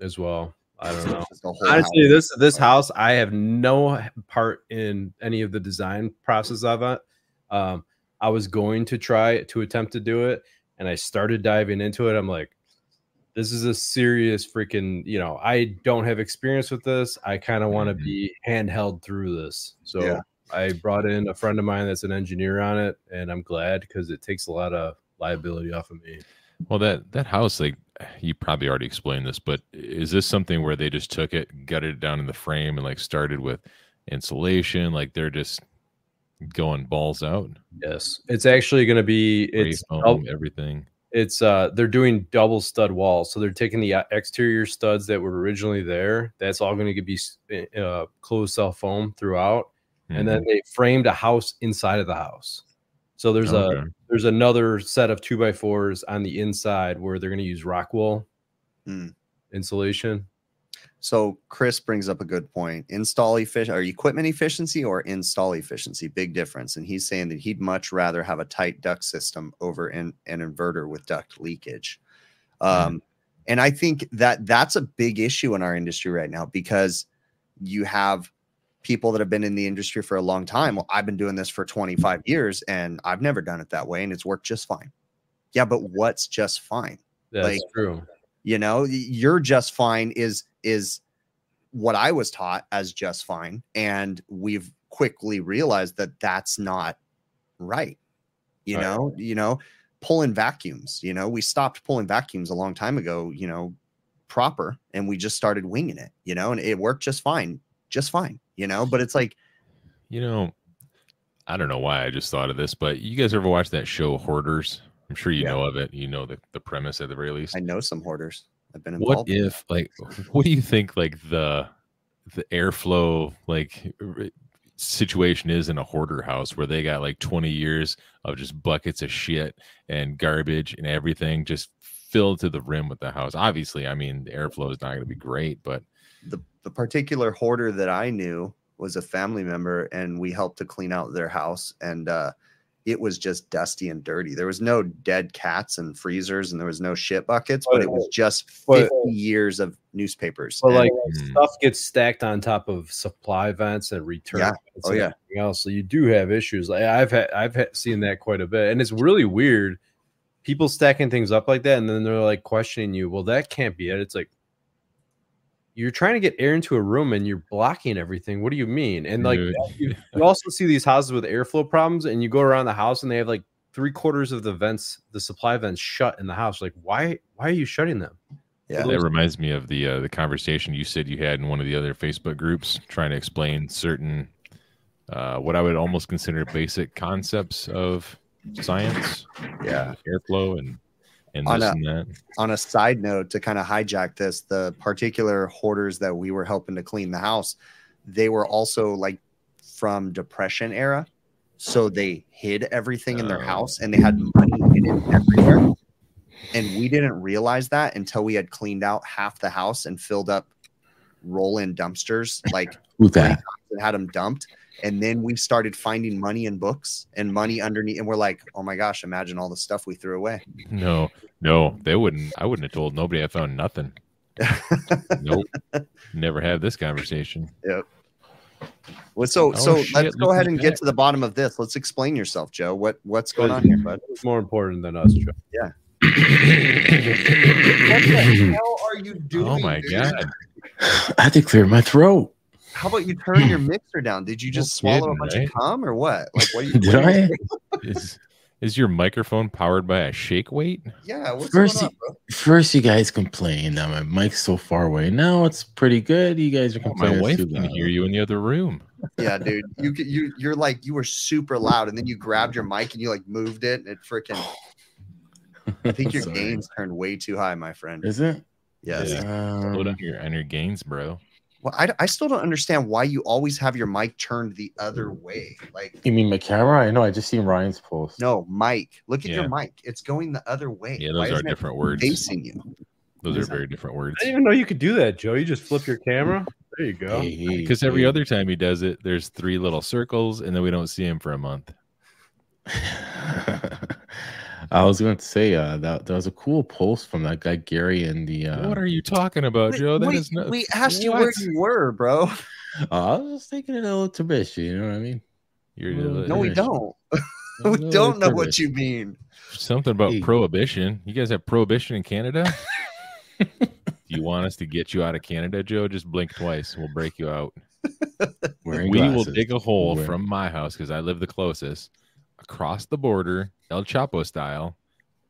as well. I don't know. just a whole Honestly, house. this this house, I have no part in any of the design process of it. Um, I was going to try to attempt to do it, and I started diving into it. I'm like, this is a serious freaking. You know, I don't have experience with this. I kind of want to Mhm. be handheld through this. So Yeah. I brought in a friend of mine that's an engineer on it, and I'm glad because it takes a lot of liability off of me. Well, that that house, like you probably already explained this, but is this something where they just took it, gutted it down in the frame, and like started with insulation? Like they're just going balls out, Yes, it's actually going to be it's foam, everything. it's uh they're doing double stud walls. So they're taking the uh, exterior studs that were originally there. That's all going to be uh closed cell foam throughout. And then they framed a house inside of the house so there's a there's another set of two by fours on the inside where they're going to use rock wool Mm. insulation So Chris brings up a good point. Install efficient or equipment efficiency or install efficiency, big difference. And he's saying that he'd much rather have a tight duct system over in, an inverter with duct leakage. Um, and I think that that's a big issue in our industry right now because you have people that have been in the industry for a long time. Well, I've been doing this for 25 mm-hmm. years and I've never done it that way and it's worked just fine. Yeah, but what's just fine? that's Like, true you know you're just fine is is what i was taught as just fine and we've quickly realized that that's not right you Right. know you know pulling vacuums you know we stopped pulling vacuums a long time ago you know proper and we just started winging it you know and it worked just fine just fine you know but it's like You know, I don't know why I just thought of this, but you guys ever watch that show Hoarders? I'm sure you Yeah. know of it. You know the, the premise at the very least. i know some hoarders i've been What involved with if like what do you think like the the airflow like situation is in a hoarder house where they got like 20 years of just buckets of shit and garbage and everything just filled to the rim with the house. Obviously, I mean the airflow is not going to be great, but the, the particular hoarder that I knew was a family member, and we helped to clean out their house, and uh, it was just dusty and dirty. There was no dead cats and freezers, and there was no shit buckets, but it was just But- fifty years of newspapers. But And- like Hmm. stuff gets stacked on top of supply vents and return Yeah. events Oh, and yeah. else. So you do have issues. Like I've had I've had, seen that quite a bit, and it's really weird. People stacking things up like that, and then they're like questioning you. Well, that can't be it. It's like you're trying to get air into a room and you're blocking everything. What do you mean? And like you, you also see these houses with airflow problems, and you go around the house and they have like three quarters of the vents, the supply vents shut in the house. Like why? Why are you shutting them? yeah, That reminds me of the uh, the conversation you said you had in one of the other Facebook groups, trying to explain certain uh, what I would almost consider basic concepts of science, yeah. airflow, and and On a- and on a side note to kind of hijack this the particular hoarders that we were helping to clean the house they were also like from depression era so they hid everything in their Oh. house and they had money hidden everywhere and we didn't realize that until we had cleaned out half the house and filled up roll-in dumpsters like Who that? and had them dumped and then we started finding money in books and money underneath and we're like oh my gosh imagine all the stuff we threw away No, no, they wouldn't. I wouldn't have told nobody I found nothing. Nope, never had this conversation. Yep well, so Oh, so shit, let's go ahead who's and get to the bottom of this. Let's explain yourself, Joe. What what's going on here, bud? It's more important than us, Joe. hell are you oh doing? Oh my dude? god! I had to clear my throat. How about you turn your mixer down? Did you just No swallow a bunch right? of cum or what? Like what are you Did what are you- I? Is is your microphone powered by a shake weight? Yeah, what's First going on, bro? First, you guys complain that my mic's so far away. Now it's pretty good. You guys are Oh, my complaining. wife it's can loud. hear you in the other room. Yeah, dude. You you you're like you were super loud and then you grabbed your mic and you like moved it and it freaking I think your gains turned way too high, my friend. Is it? Yes. Yeah. Um, Slow down your on your gains, bro. Well, I, I still don't understand why you always have your mic turned the other mm. way. Like you mean my camera? I know. I just seen Ryan's post. No, Mike. Look at Yeah. your mic. It's going the other way. Yeah, Why those are different words. Facing you. Those are very different words. I didn't even know you could do that, Joe. You just flip your camera. Mm. There you go. Hey, hey, Because every hey. other time he does it, there's three little circles, and then we don't see him for a month. I was going to say uh, that that was a cool post from that guy Gary in the. Uh, what are you talking about, Wait, Joe? That wait, is not. we asked you where you were, bro. uh, I was just taking it a little Mitsubishi. You know what I mean? You're No, No, we don't. A We don't know Mitsubishi. what you mean. Something about Hey. prohibition. You guys have prohibition in Canada? Do you want us to get you out of Canada, Joe? Just blink twice. We'll break you out. Wearing we will dig a hole Where- from my house because I live the closest across the border, El Chapo style,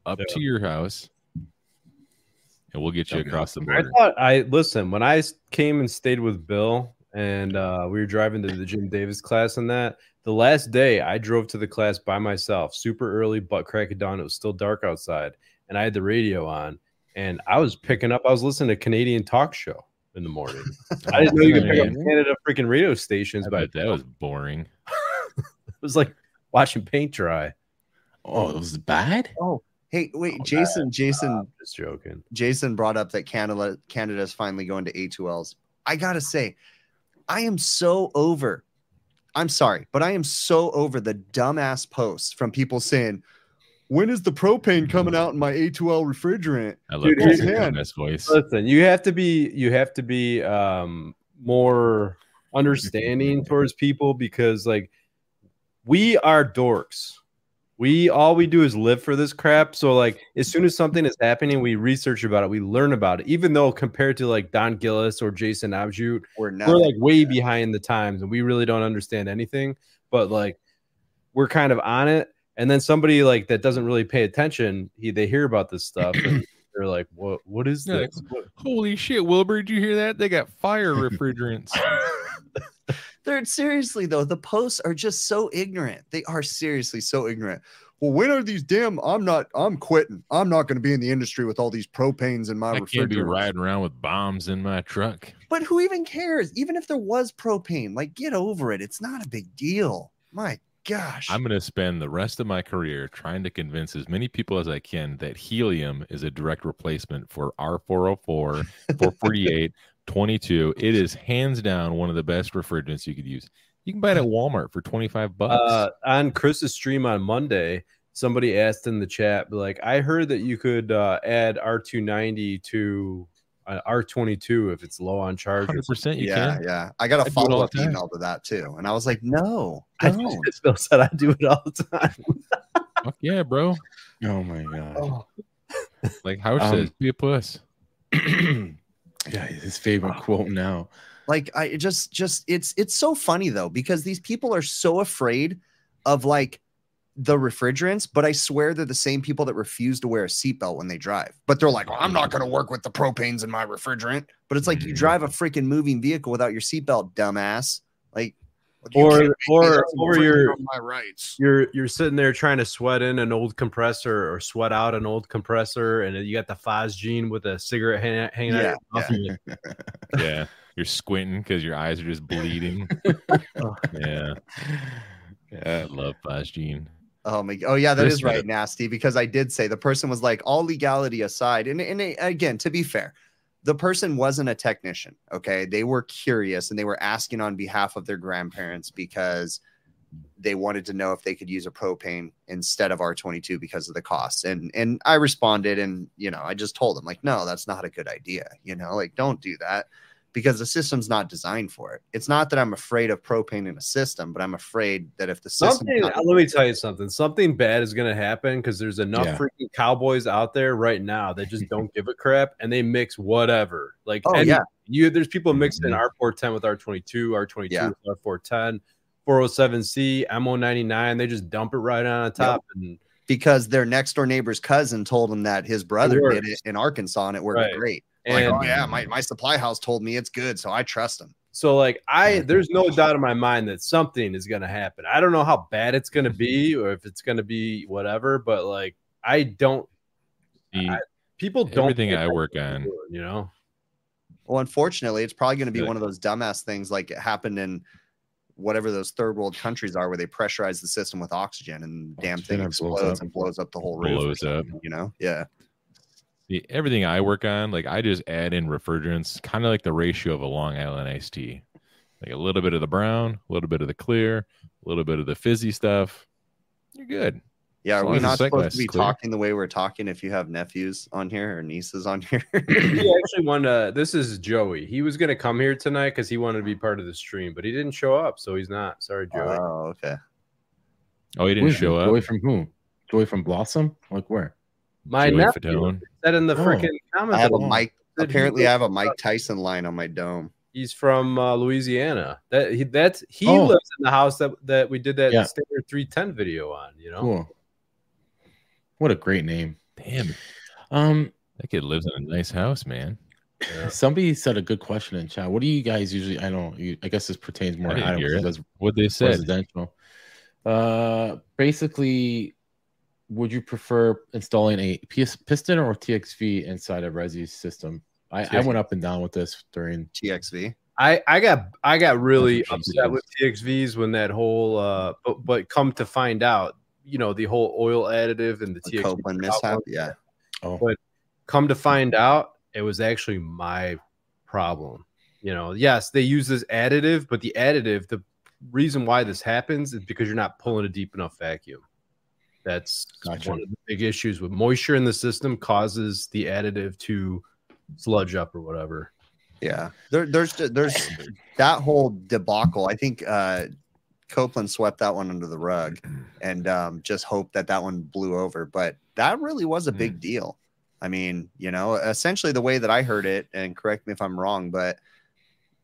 up to your house, and we'll get you Okay. across the border. I thought I listen when I came and stayed with Bill and uh, we were driving to the Jim Davis class and that the last day I drove to the class by myself, super early, butt crack of dawn. It was still dark outside, and I had the radio on, and I was picking up. I was listening to Canadian talk show in the morning. I didn't know you could pick up Canada freaking radio stations, but that was boring. it was like watching paint dry. Oh, it was bad. Oh, hey, wait, Oh, Jason, Jason, I'm just joking. Jason brought up that Canada Canada is finally going to A2Ls. I gotta say, I am so over. I'm sorry, but I am so over the dumbass posts from people saying, "When is the propane coming out in my A2L refrigerant?" I love Dude, Jason's voice. Listen, you have to be you have to be um more understanding towards people because like we are dorks. We all we do is live for this crap. So like as soon as something is happening, we research about it, we learn about it. Even though compared to like Don Gillis or Jason Abjute, We're not. we're like way behind the times and we really don't understand anything. But like we're kind of on it. And then somebody like that doesn't really pay attention, he they hear about this stuff and they're like, What what is Yeah, this? What- Holy shit, Wilbur! Did you hear that? They got fire refrigerants. They're seriously though, the posts are just so ignorant. They are seriously so ignorant. Well, when are these damn? I'm not. I'm quitting. I'm not going to be in the industry with all these propanes in my I can't be riding around with bombs in my truck. But who even cares? Even if there was propane, like get over it. It's not a big deal. My gosh. I'm going to spend the rest of my career trying to convince as many people as I can that helium is a direct replacement for R404, 448, 22. It is hands down one of the best refrigerants you could use. You can buy it at Walmart for 25 bucks. Uh, on Chris's stream on Monday, somebody asked in the chat, like, I heard that you could uh, add R290 to uh, R22 if it's low on charge. 100% you yeah, can. yeah. I got a I do it all follow up email to that too, and I was like, no, I don't. Bill said I do it all the time. Fuck yeah, bro. Oh my god. Like Howard Um, says, be a puss. yeah, his favorite quote now. like i just just it's it's so funny though because these people are so afraid of like the refrigerants but i swear they're the same people that refuse to wear a seatbelt when they drive but they're like well, i'm not going to work with the propanes in my refrigerant but it's like you Mhm. drive a freaking moving vehicle without your seatbelt dumbass like Or- can't make me or- have or you're- my rights You're you're sitting there trying to sweat in an old compressor or sweat out an old compressor, and you got the Phosgene with a cigarette hang, hanging out. Yeah, your mouth, you're Yeah. You're squinting because your eyes are just bleeding. Oh. yeah. Yeah. I love Phosgene. Oh my! Oh yeah, that Chris is right, nasty. Because I did say the person was like, all legality aside, and and again, to be fair, the person wasn't a technician. Okay, they were curious and they were asking on behalf of their grandparents because they wanted to know if they could use a propane instead of R22 because of the costs. And and I responded, and you know, I just told them like, no, that's not a good idea. You know, like don't do that because the system's not designed for it. It's not that I'm afraid of propane in a system, but I'm afraid that if the system Something. Let me tell you something. Something bad is going to happen because there's enough Yeah. freaking cowboys out there right now that just don't give a crap and they mix whatever. Like, Oh, and yeah. you there's people mixing Mhm. R410 with R22, R22 Yeah. with R410, 407C, MO99. They just dump it right on top and because their next door neighbor's cousin told him that his brother did it in Arkansas and it worked Right. great. And like, oh yeah, my, my supply house told me it's good, so I trust them. So like I there's no doubt in my mind that something is gonna happen. I don't know how bad it's gonna be or if it's gonna be whatever, but like I don't See, people don't everything I work on, it, you know. Well, unfortunately, it's probably going to be Good. one of those dumbass things like it happened in whatever those third world countries are where they pressurize the system with oxygen and the damn thing Oxygen blows explodes and blows up the whole roof. Blows up. You know? Yeah. See, everything I work on, like I just add in refrigerants, kind of like the ratio of a Long Island iced tea. Like a little bit of the brown, a little bit of the clear, a little bit of the fizzy stuff. You're good. Yeah. As Are we not supposed to be clear. talking the way we're talking if you have nephews on here or nieces on here? He actually wanted to, this is Joey. He was gonna come here tonight because he wanted to be part of the stream, but he didn't show up, so he's not. Sorry, Joey. oh, okay. Oh, he didn't Who's show Joy up. from who? Joy from Blossom? Like where? My Joey nephew Fatone. said in the Oh. freaking comments. I have a Mike. Apparently, I have a Mike Tyson line on my dome. He's from uh, Louisiana. That he that's he Oh. lives in the house that that we did that Yeah. standard 310 video on, you know. Cool. What a great name. Damn, Um, that kid lives in a nice house, man. Yeah. somebody said a good question in chat. What do you guys usually? I don't. You, I guess this pertains more. I to didn't hear it. What they said. residential. Uh, basically, would you prefer installing a PS, piston or TXV inside a Resi system? I, I went up and down with this during. TXV. I I got I got really That's what she upset with TXVs when that whole uh but but come to find out, you know, the whole oil additive and the, The TXV Copeland mishap. Yeah. Oh, But- come to find out it was actually my problem. You know, yes, they use this additive, but the additive, the reason why this happens is because you're not pulling a deep enough vacuum. That's Gotcha. one of the big issues with moisture in the system causes the additive to sludge up or whatever. Yeah, there, there's there's that whole debacle. I think uh, Copeland swept that one under the rug and um, just hoped that that one blew over. But that really was a big deal. I mean, you know, essentially the way that I heard it, and correct me if I'm wrong, but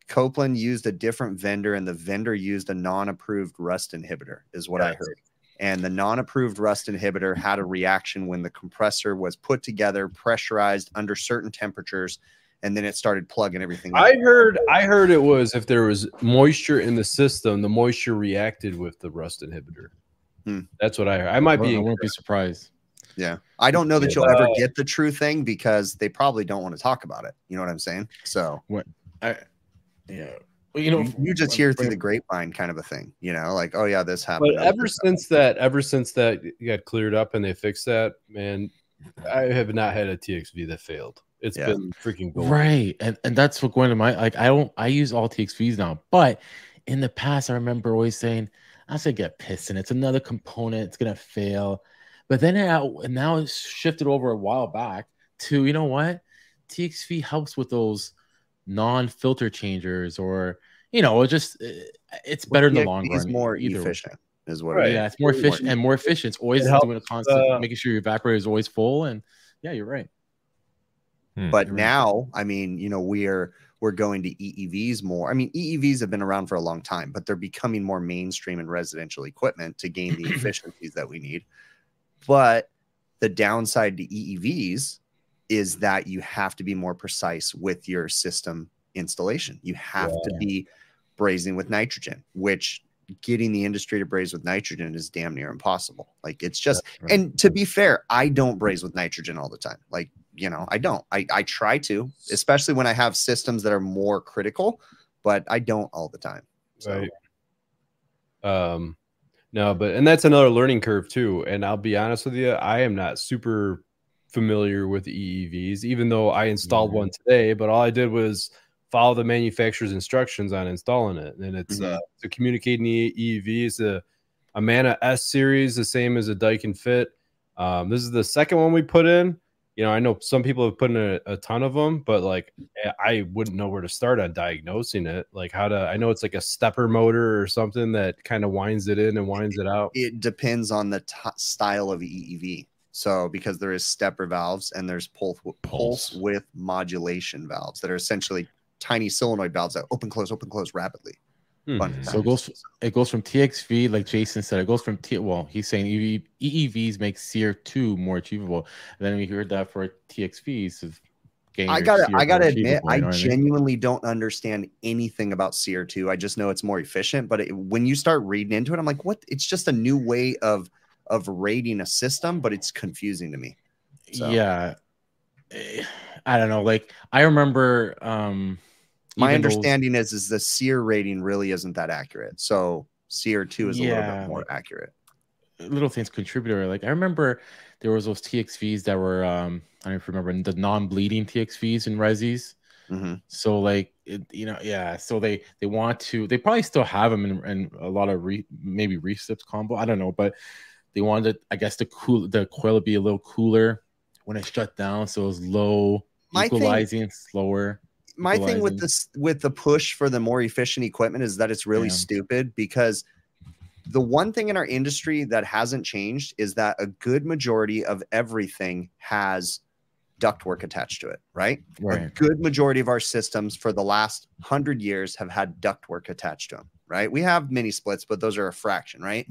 Copeland used a different vendor, and the vendor used a non-approved rust inhibitor, is what I heard. And the non-approved rust inhibitor had a reaction when the compressor was put together, pressurized under certain temperatures, and then it started plugging everything. I up. heard I heard it was if there was moisture in the system, the moisture reacted with the rust inhibitor. Hmm. That's what I heard. I might I be wouldn't be surprised. Yeah. I don't know that you'll ever Uh, get the true thing because they probably don't want to talk about it. You know what I'm saying? So what? I, yeah. Well, you know, you, you just hear through the grapevine kind of a thing, you know, like, oh yeah, this happened. But ever since that, ever since that got cleared up and they fixed that, man, I have not had a TXV that failed. It's Yeah. been freaking gold. Right. And and that's what going to my like I don't I use all TXVs now, but in the past I remember always saying, I should get pissed and It's another component, it's gonna fail. But then now now it's shifted over a while back to you know what? TXV helps with those non-filter changers or you know, it just uh, it's better in the long run. It's run. more either way. efficient, is what Right. it is. Yeah, it's more efficient and more efficient. It's always It helps, doing a constant, uh, making sure your evaporator is always full. And yeah, you're right. But You're right. now, I mean, you know, we're we're going to EEVs more. I mean, EEVs have been around for a long time, but they're becoming more mainstream in residential equipment to gain the efficiencies that we need. But the downside to EEVs is that you have to be more precise with your system installation. You have to be brazing with nitrogen, which getting the industry to braze with nitrogen is damn near impossible. Like it's just Right. and to be fair, I don't braze with nitrogen all the time. Like, you know, I don't. I, I try to, especially when I have systems that are more critical, but I don't all the time. So Right. Um, no, but and that's another learning curve too. And I'll be honest with you, I am not super familiar with EEVs, even though I installed Yeah. one today. But all I did was follow the manufacturer's instructions on installing it, and it's Mhm. uh, to communicating the EEV is a Amana S series, the same as a Daikin Fit. Um, this is the second one we put in. You know, I know some people have put in a, a ton of them, but like I- I wouldn't know where to start on diagnosing it. Like how to, I know it's like a stepper motor or something that kind of winds it in and winds it out. it depends on the t- style of EEV. So because there is stepper valves and there's pulse, pulse Pulse. with modulation valves that are essentially tiny solenoid valves that open close open close rapidly. Hmm. So it goes it goes from TXV, like Jason said, it goes from T. Well, he's saying EV, EEVs make SEER two more achievable. And then we heard that for TXVs of I gotta, SEER I gotta admit, I you know genuinely don't understand anything about SEER2. I just know it's more efficient. But it, when you start reading into it, I'm like, what? It's just a new way of of rating a system, but it's confusing to me. So- Yeah. I don't know. Like I remember um My understanding is is the SEER rating really isn't that accurate. So SEER2 is a little bit more accurate. little things contributor. Like I remember there was those TXVs that were um I don't remember the non-bleeding TXVs in Resis. Mhm. So like it, you know, yeah. So they they want to. They probably still have them in, in a lot of re, maybe recips combo. I don't know, but they wanted, I guess, the cool the coil to be a little cooler when it shut down, so it was low, My thing- equalizing, slower. my thing with this with the push for the more efficient equipment is that it's really Yeah. stupid because the one thing in our industry that hasn't changed is that a good majority of everything has ductwork attached to it, right? A Right. good majority of our systems for the last hundred years have had ductwork attached to them, right? We have mini splits, but those are a fraction, right?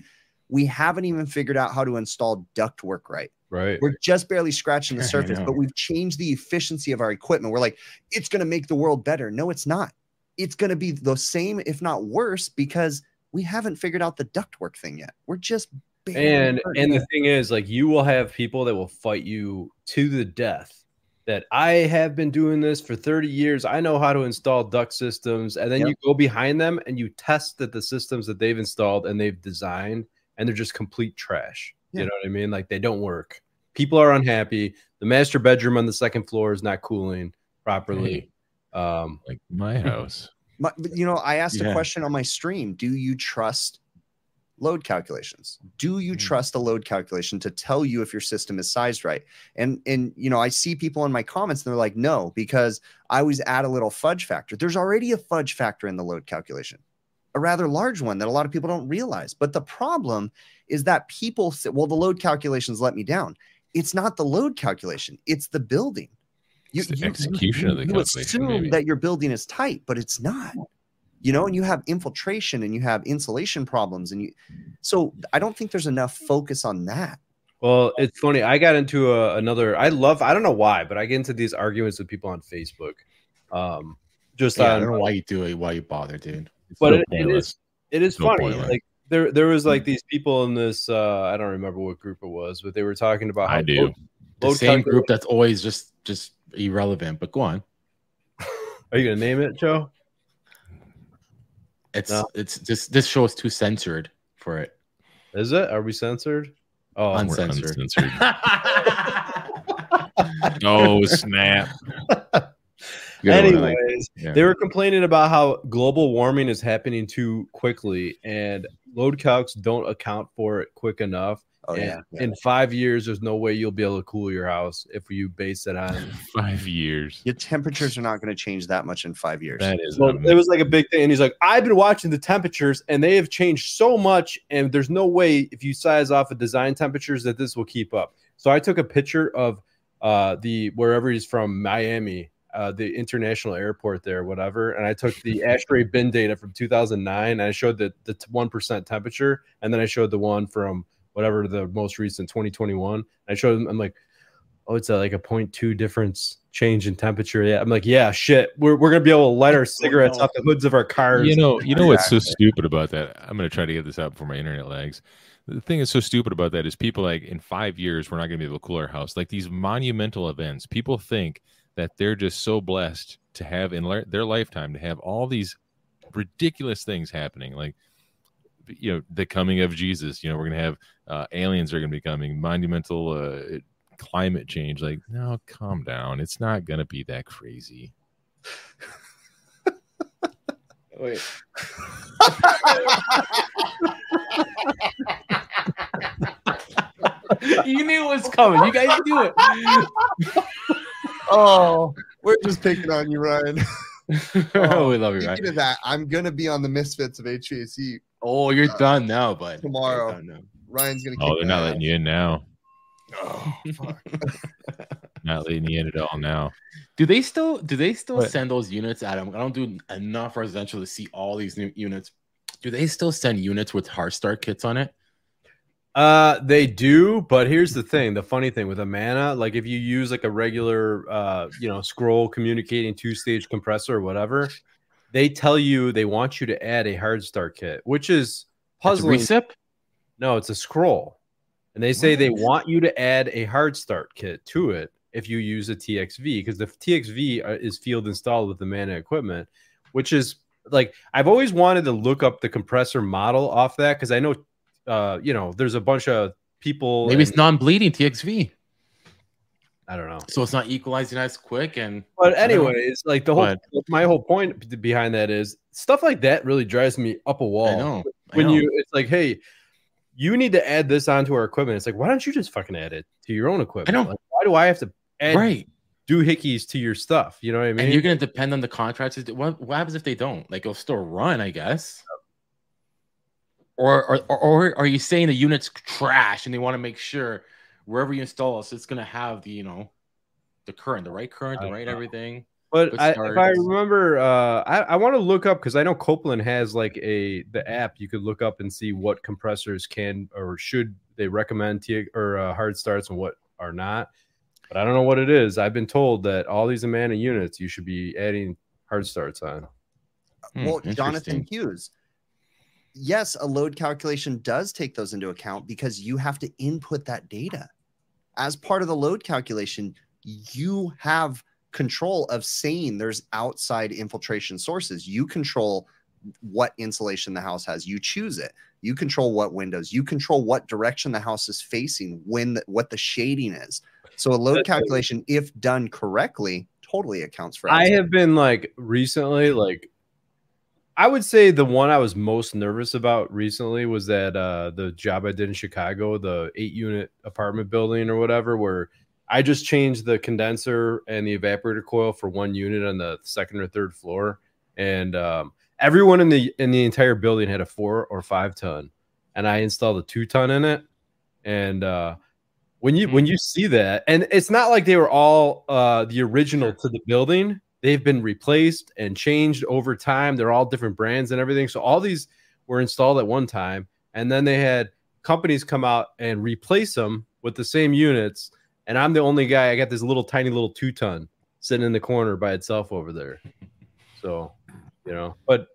We haven't even figured out how to install ductwork right. Right. We're just barely scratching the surface, but we've changed the efficiency of our equipment. We're like, it's going to make the world better. No, it's not. It's going to be the same, if not worse, because we haven't figured out the ductwork thing yet. We're just barely and and the thing is like you will have people that will fight you to the death that i have been doing this for 30 years i know how to install duct systems and then Yep. you go behind them and you test that the systems that they've installed and they've designed and they're just complete trash Yeah. you know what i mean like they don't work people are unhappy the master bedroom on the second floor is not cooling properly um Like my house. My- but, you know, I asked a question on my stream. Do you trust load calculations? Do you Mm. trust a load calculation to tell you if your system is sized right? And and you know, I see people in my comments and they're like, no, because I always add a little fudge factor. There's already a fudge factor in the load calculation, a rather large one that a lot of people don't realize. But the problem is that people say, well, the load calculations let me down. It's not the load calculation, it's the building. It's the execution of the you calculation, assume maybe. that your building is tight, but it's not. You know, and you have infiltration and you have insulation problems, and you. So I don't think there's enough focus on that. Well, it's funny. I got into a, another. I love. I don't know why, but I get into these arguments with people on Facebook. Um, just Yeah, I don't know why you do it, why you bother, dude. It's but so it, it pointless. is. It is funny. pointless. Like there, there was like these people in this. Uh, I don't remember what group it was, but they were talking about. I how do. load- The load same group that's always just just irrelevant. But go on. Are you gonna name it, Joe? It's No. it's just this show is too censored for it. Is it? Are we censored? Oh, Un- We're uncensored. uncensored. oh snap! You gotta wanna, Anyways, like, yeah. they were complaining about how global warming is happening too quickly, and load calcs don't account for it quick enough. Oh yeah. yeah. In five years, there's no way you'll be able to cool your house if you base it on. five years. Your temperatures are not going to change that much in five years. That is Well, it was like a big thing, and he's like, "I've been watching the temperatures, and they have changed so much, and there's no way if you size off of design temperatures that this will keep up." So I took a picture of uh, the wherever he's from, Miami, uh, the international airport there, whatever, and I took the ASHRAE bin data from 2009, and I showed the the one percent temperature, and then I showed the one from whatever the most recent 2021. I showed them, I'm like, oh, it's a, like a 0.2 difference change in temperature. Yeah, I'm like, yeah, shit, we're, we're gonna be able to light our cigarettes off the hoods of our cars. You know, you know what's so stupid about that? I'm gonna try to get this out before my internet lags. The thing that's so stupid about that is people like in five years we're not gonna be able to cool our house. Like these monumental events, people think that they're just so blessed to have in le- their lifetime to have all these ridiculous things happening. Like you know, the coming of Jesus. You know, we're gonna have uh, aliens are gonna be coming, monumental uh, climate change. Like, no, calm down. It's not gonna be that crazy. Wait. you knew it was coming. You guys knew it. oh, we're just picking on you, Ryan. oh, we love you, Speaking right? of that, I'm gonna be on the Misfits of HVAC. Oh, you're uh, done now, bud. Tomorrow. Done now. Ryan's gonna. Keep Oh, kick they're not letting ass. you in now. Oh, fuck. Not letting you in at all now. Do they still do they still What? send those units, Adam? I don't do enough residential to see all these new units. Do they still send units with hard start kits on it? Uh, they do, but here's the thing: the funny thing with Amana, like if you use like a regular, uh, you know, scroll communicating two stage compressor or whatever, they tell you they want you to add a hard start kit, which is a puzzling. recip? No, it's a scroll, and they say they want you to add a hard start kit to it if you use a TXV because the TXV uh, is field installed with the Amana equipment, which is like I've always wanted to look up the compressor model off that because I know, uh, you know, there's a bunch of people. Maybe it's non-bleeding TXV, I don't know. so it's not equalizing as quick. And But I don't anyways, like the whole But- my whole point behind that is stuff like that really drives me up a wall. I know I When know. you it's like, hey, you need to add this onto our equipment. It's like, why don't you just fucking add it to your own equipment? I know. Like, why do I have to add right, doohickeys to your stuff? You know what I mean? and you're gonna depend on the contractors. What, what happens if they don't? Like it'll still run, I guess. Or, or, or, or are you saying the unit's trash and they want to make sure wherever you install us, it's gonna have the you know the current, the right current, the right know. everything. But I, if I remember, uh, I, I want to look up because I know Copeland has like a the app you could look up and see what compressors can or should they recommend T or uh, hard starts and what are not. But I don't know what it is. I've been told that all these Amana units you should be adding hard starts on. Hmm, well, Jonathan. Hughes. Yes, a load calculation does take those into account because you have to input that data. As part of the load calculation, you have control of saying there's outside infiltration sources. You control what insulation the house has. You choose it. You control what windows. You control what direction the house is facing, when the, what the shading is. So a load That's- calculation, if done correctly, totally accounts for. I have been like recently, like I would say the one I was most nervous about recently was that uh the job I did in Chicago, the eight unit apartment building or whatever, where I just changed the condenser and the evaporator coil for one unit on the second or third floor. And um everyone in the in the entire building had a four or five ton. And I installed a two ton in it. And uh when you when you see that and it's not like they were all uh the original to the building they've been replaced and changed over time they're all different brands and everything so all these were installed at one time and then they had companies come out and replace them with the same units and i'm the only guy i got this little tiny little two ton sitting in the corner by itself over there so you know but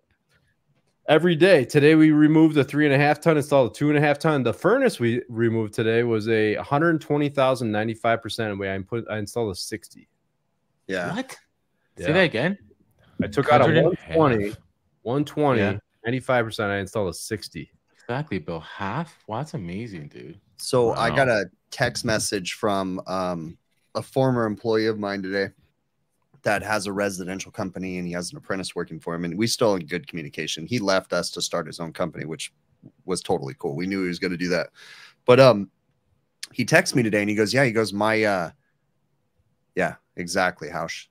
every day. Today we removed the three and a half ton, installed a two and a half ton. The furnace we removed today was a 120,000, 95 percent. Away I put I installed a 60. yeah. What? Yeah. Say that again. I took out a 120, 120, 120, Yeah. 95 percent. I installed a 60. Exactly, Bill. Half. Wow, that's amazing, dude. So I got a text message from um, a former employee of mine today. that has a residential company and he has an apprentice working for him. And we still in good communication. He left us to start his own company, which was totally cool. We knew he was going to do that. But um, he texts me today and he goes, "Yeah." He goes, "My uh, yeah, exactly, Hausch."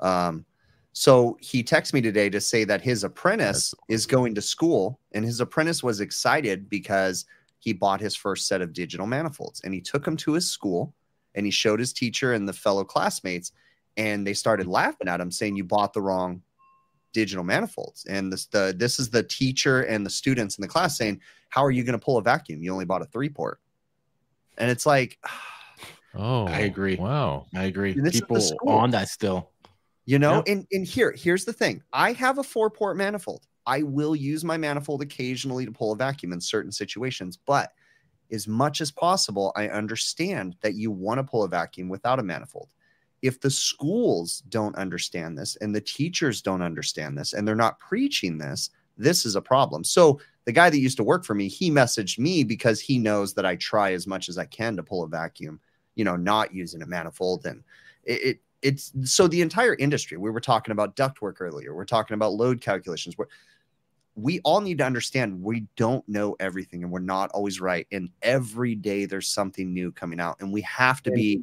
Um, so he texted me today to say that his apprentice is going to school, and his apprentice was excited because he bought his first set of digital manifolds, and he took him to his school, and he showed his teacher and the fellow classmates, and they started laughing at him, saying, "You bought the wrong digital manifolds." And this the this is the teacher and the students in the class saying, "How are you going to pull a vacuum? You only bought a three port." And it's like, Oh, I agree. Wow. I agree. And this is the People on that still. You know, Yep. and, and here, here's the thing. I have a four port manifold. I will use my manifold occasionally to pull a vacuum in certain situations, but as much as possible, I understand that you want to pull a vacuum without a manifold. If the schools don't understand this and the teachers don't understand this and they're not preaching this, this is a problem. So the guy that used to work for me, he messaged me because he knows that I try as much as I can to pull a vacuum, you know, not using a manifold. And it, it it's so the entire industry. We were talking about ductwork earlier. We're talking about load calculations. We're, we all need to understand we don't know everything and we're not always right. And every day there's something new coming out, and we have to be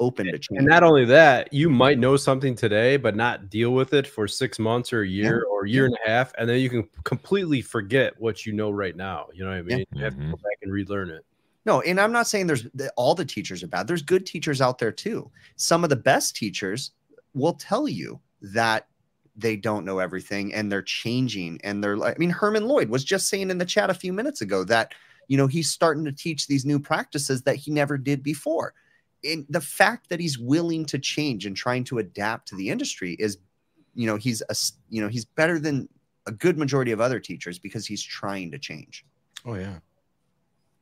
open to change. And not only that, you might know something today, but not deal with it for six months or a year or a year and a half, and then you can completely forget what you know right now. You know what I mean? You have to go mm-hmm. back and relearn it. No, and I'm not saying there's all the teachers are bad. There's good teachers out there too. Some of the best teachers will tell you that they don't know everything and they're changing and they're I mean Herman Lloyd was just saying in the chat a few minutes ago that you know he's starting to teach these new practices that he never did before. And the fact that he's willing to change and trying to adapt to the industry is you know he's a you know he's better than a good majority of other teachers because he's trying to change. Oh yeah.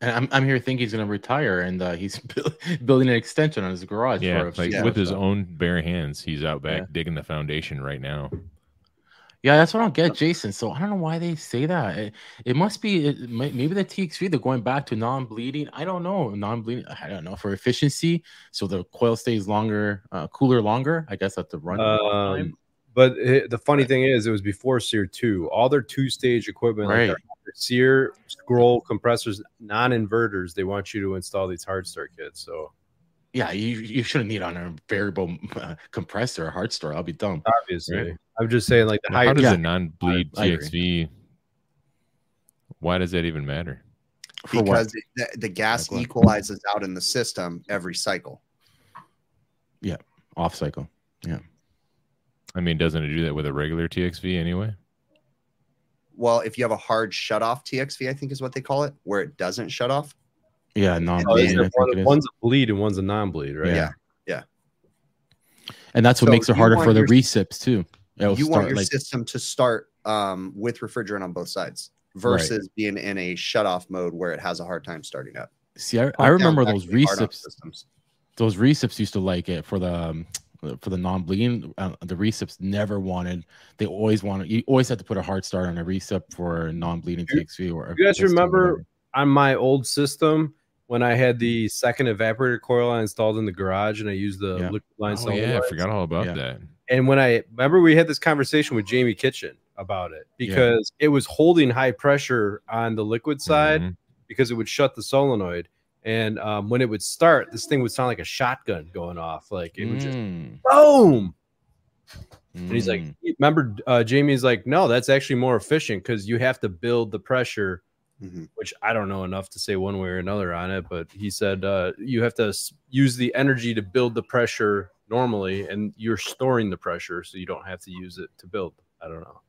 And I'm, I'm here thinking he's going to retire, and uh, he's build, building an extension on his garage. Yeah, for a like few with his own bare hands, he's out back Yeah. digging the foundation right now. Yeah, that's what I don't get, Jason. So I don't know why they say that. It, it must be it, maybe the TXV they're going back to non-bleeding. I don't know, non-bleeding. I don't know for efficiency, so the coil stays longer, uh, cooler longer. I guess at the run time. But it, the funny thing is, it was before SEER 2. All their two stage equipment, like Right. their Sear scroll compressors, non inverters, they want you to install these hard start kits. So Yeah, you you shouldn't need on a variable uh, compressor or hard store. I'll be dumb. obviously, Right. I'm just saying, like the Now, high How does yeah. a non-bleed I- I. TXV? Why does that even matter? Because the, the gas Like equalizes out in the system every cycle. Yeah, off cycle. I mean, doesn't it do that with a regular TXV anyway? Well, if you have a hard shut off TXV, I think is what they call it, where it doesn't shut off. Yeah, Oh, non-bleeding. is I it think one- it is. one's a bleed and one's a non bleed, right? Yeah. Yeah. and that's what So makes it harder for the your- recips too. It'll you want your like system to start um, with refrigerant on both sides versus being in a shut off mode where it has a hard time starting up. see. I, I remember those actually hard on recips. systems. those recips used to like it for the um, for the non-bleeding. Uh, the recips never wanted. They always wanted. You always had to put a hard start on a recip for non-bleeding TXV. Or you guys remember- On my old system, when I had the second evaporator coil I installed in the garage and I used the Yeah. liquid line Oh yeah, I forgot all about Yeah. that. And when I remember we had this conversation with Jamie Kitchen about it because it was holding high pressure on the liquid side Mhm. because it would shut the solenoid. And um, when it would start, this thing would sound like a shotgun going off. Like it would just Mm, boom. And he's like, mm. remember, uh, Jamie's like, no, that's actually more efficient because you have to build the pressure, Mhm. which I don't know enough to say one way or another on it. But he said uh, you have to use the energy to build the pressure normally, and you're storing the pressure so you don't have to use it to build. I don't know.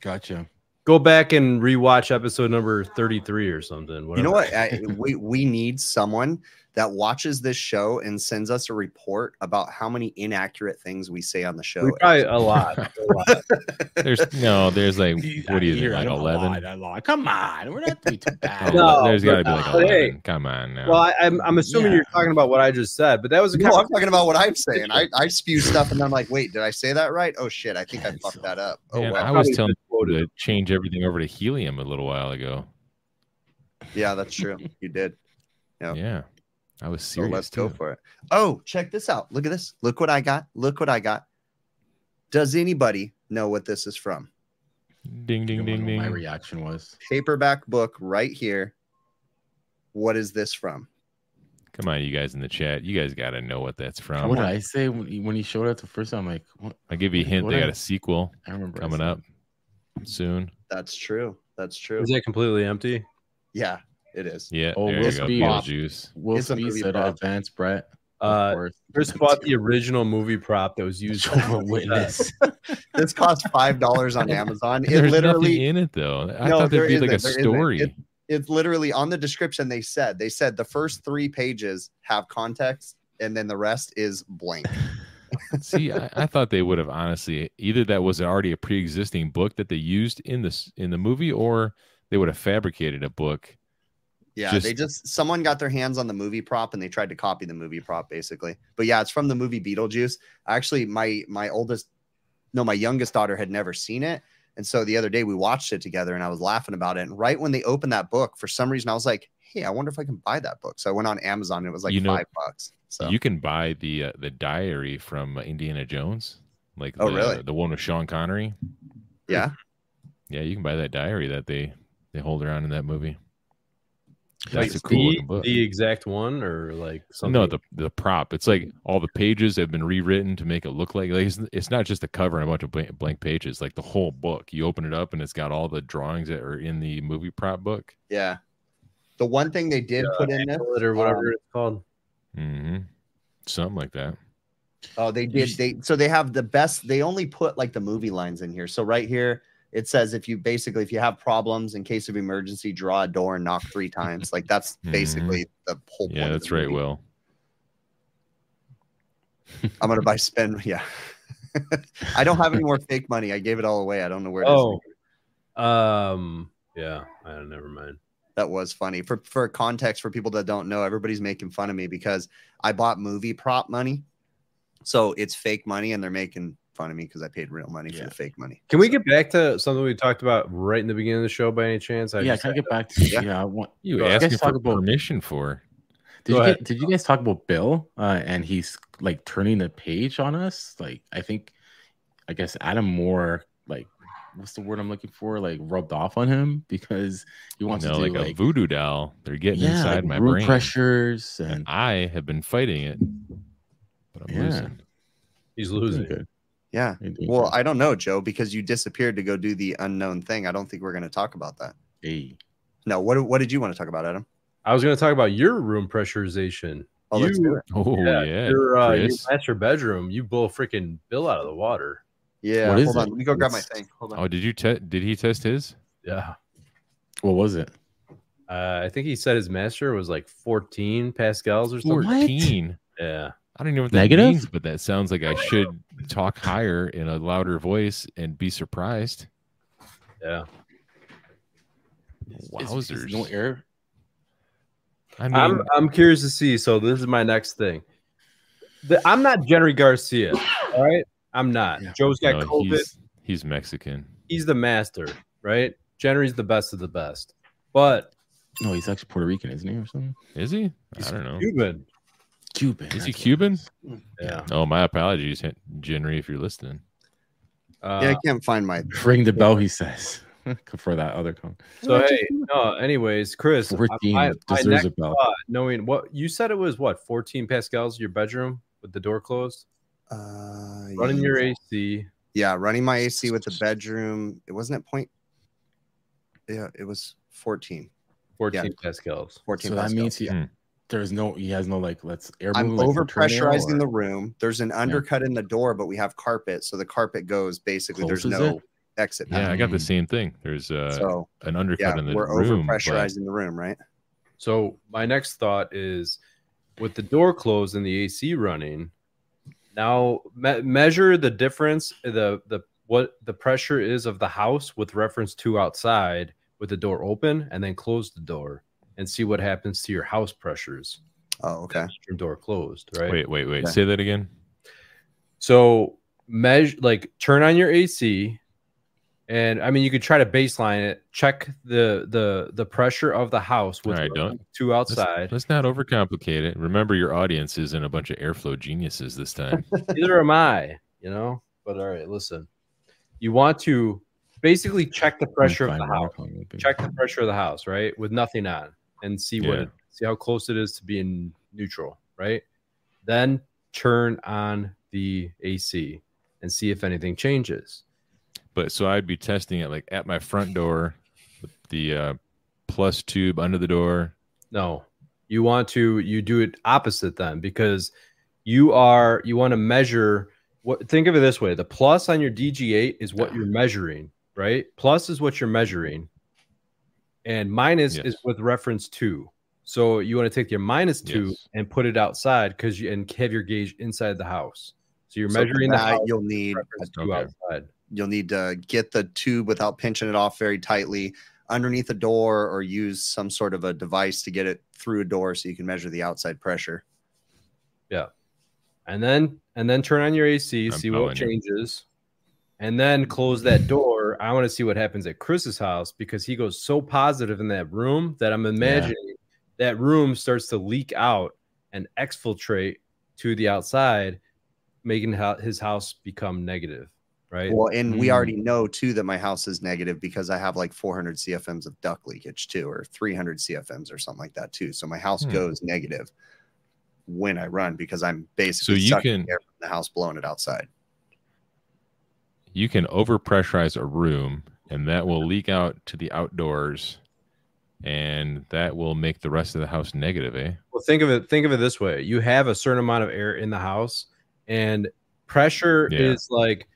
gotcha. Go back and rewatch episode number 33 or something. You know what? I, we we need someone that watches this show and sends us a report about how many inaccurate things we say on the show. We probably a lot. A lot. There's no, there's like what do you think, like eleven? a lot. Come on, we're not doing too bad. No, there's got to be like but hey, eleven. Come on now. Well, I, I'm, I'm assuming Yeah. you're talking about what I just said, but that was a No. I'm talking about what I'm saying. I, I spew stuff and I'm like, wait, did I say that right? Oh shit, I think I fucked that up. Oh Man, well. I was Probably telling misquoted. you to change everything over to helium a little while ago. Yeah, that's true. You did. Yep. Yeah. I was So serious. let's go for it. Oh, check this out. Look at this. Look what I got. Look what I got. Does anybody know what this is from? Ding You ding ding My reaction was. Paperback book right here. What is this from? Come on, you guys in the chat. You guys got to know what that's from. what did I say when he, when showed up the first time? I'm like, what? I'll give you a hint. what They got I- a sequel I remember coming said- up soon. That's true. That's true. Is it completely empty? Yeah, it is. Yeah. Oh, there Will you go. Smith. Beetlejuice. Will It's a Smith said prop. advance Brett. Of Uh, course. Chris bought the original movie prop that was used Jehovah's Witness. This cost five dollars on Amazon. It There's literally in it though. I No, thought there there'd be like a isn't. There isn't. story. It- it's literally on the description they said they said the first three pages have context and then the rest is blank See, I, I thought they would have honestly either that was already a pre-existing book that they used in this in the movie, or they would have fabricated a book. yeah Just- they just someone got their hands on the movie prop and they tried to copy the movie prop basically. But yeah it's from the movie beetlejuice. Actually my my oldest no my youngest daughter had never seen it. And so the other day we watched it together and i was laughing about it. And right when they opened that book for some reason i was like hey i wonder if i can buy that book so i went on amazon and it was like You know, five bucks so You can buy the uh, the diary from uh, Indiana Jones, like Oh, the, really? the one with Sean Connery. yeah Yeah, you can buy that diary that they they hold around in that movie. That's Like a cool the, book. the exact one, or like something. No, the the prop. It's like all the pages have been rewritten to make it look like, like it's, it's not just a cover and a bunch of blank, blank pages. Like the whole book, you open it up and it's got all the drawings that are in the movie prop book. Yeah. The one thing they did put in this, or whatever um, it's called. hmm Something like that. oh, they did. They so they have the best. They only put like the movie lines in here. So right here, it says if you basically if you have problems in case of emergency, draw a door and knock three times. Like that's Mhm. basically the whole. point Yeah, of that's the right. movie. Will I'm gonna buy spend. Yeah. I don't have any more fake money. I gave it all away. I don't know where it is. Oh, um, yeah. I don't. Never mind. That was funny for for context for people that don't know everybody's making fun of me because i bought movie prop money so it's fake money and they're making fun of me because i paid real money for the fake money Can we get back to something we talked about right in the beginning of the show by any chance? yeah, can I get back to Yeah. yeah? I want, you Go ahead. asking Guys for talk about- permission for? did Go you get, did you guys talk about Bill uh, and he's like turning the page on us? Like I think, I guess Adam Moore like what's the word I'm looking for? Like rubbed off on him because he wants No, to do like, like, a voodoo doll. They're getting yeah, inside like my root brain. pressures and And I have been fighting it, but I'm Yeah. losing. He's losing. doing good. yeah well i don't know joe because you disappeared to go do the unknown thing i don't think we're going to talk about that Hey. no what what did you want to talk about adam I was going to talk about your room pressurization. oh let's You- do it Oh Yeah, yeah, your, uh, your Chris. master bedroom. You blow freaking Bill out of the water. Yeah What is hold on let me go grab my thing hold on Oh, did you te- did he test his? Yeah. What was it? Uh, I think he said his master was like 14 pascals or something. Fourteen. Yeah. I don't even know what that Negative? means, but that sounds like I should talk higher in a louder voice and be surprised. Yeah. Is- is- is Wowzers! no air. I mean, I'm I'm curious to see. So this is my next thing. The, I'm not Jerry Garcia. All right. I'm not. Yeah. Joe's got no, COVID. he's, he's Mexican. He's the master, right? Jerry's the best of the best. But No, he's actually Puerto Rican, isn't he, or something? Is he? he's I don't know. Cuban. Cuban. Is he that's what Cuban? is. Yeah. Oh, my apologies, Jenry, if you're listening. Uh, yeah i can't find my Ring the bell, he says. For that other con. so hey, no. Anyways, Chris, 14 my, my deserves next a bell. thought, knowing what you said, it was what 14 pascals your bedroom with the door closed, uh running your. AC. yeah running my ac with the bedroom it wasn't at point yeah it was 14 14 pascals. 14 So that means he, Hmm. there's no, he has no like, let's air I'm balloon, like, over pressurizing the room. There's an undercut in the door, but we have carpet, so the carpet goes basically. there's no it? exit. Yeah, I got the same thing. There's uh, so an undercut yeah, in the we're over room. but- pressurizing the room, right? So my next thought is, with the door closed and the AC running, now me- measure the difference the the what the pressure is of the house with reference to outside with the door open, and then close the door and see what happens to your house pressures. Oh, okay. Your door closed, right? Wait, wait, wait. Okay. Say that again. So measure like turn on your AC, And I mean, you could try to baseline it, check the the the pressure of the house with right, two Let's, outside. let's not overcomplicate it. Remember, your audience isn't a bunch of airflow geniuses this time. Neither am I, you know. But all right, listen. You want to basically check the pressure of the house. water column would be- Check the pressure of the house, right, with nothing on, and see what it, see how close it is to being neutral, right? Then turn on the AC and see if anything changes. But so I'd be testing it like at my front door, with the uh, plus tube under the door. No, you want to you do it opposite then because you are you want to measure what think of it this way the plus on your DG8 is what you're measuring, right? Plus is what you're measuring, and minus Yes. is with reference to. So you want to take your minus two Yes. and put it outside because you and have your gauge inside the house. So you're So for measuring the that, house you'll need reference to Okay. outside. You'll need to get the tube without pinching it off very tightly underneath a door or use some sort of a device to get it through a door so you can measure the outside pressure. Yeah. And then and then turn on your AC, I'm see what following you. changes, and then close that door. I want to see what happens at Chris's house because he goes so positive in that room that I'm imagining that room starts to leak out and exfiltrate to the outside, making his house become negative. Right? Well, and we Mm. already know too that my house is negative because I have like 400 CFMs of duct leakage too, or 300 CFMs or something like that too. So my house Hmm. goes negative when I run because I'm basically you sucking can- air from the house, blowing it outside. You can overpressurize a room, and that will leak out to the outdoors, and that will make the rest of the house negative. Eh? Well, think of it. Think of it this way: you have a certain amount of air in the house, and pressure Yeah. is like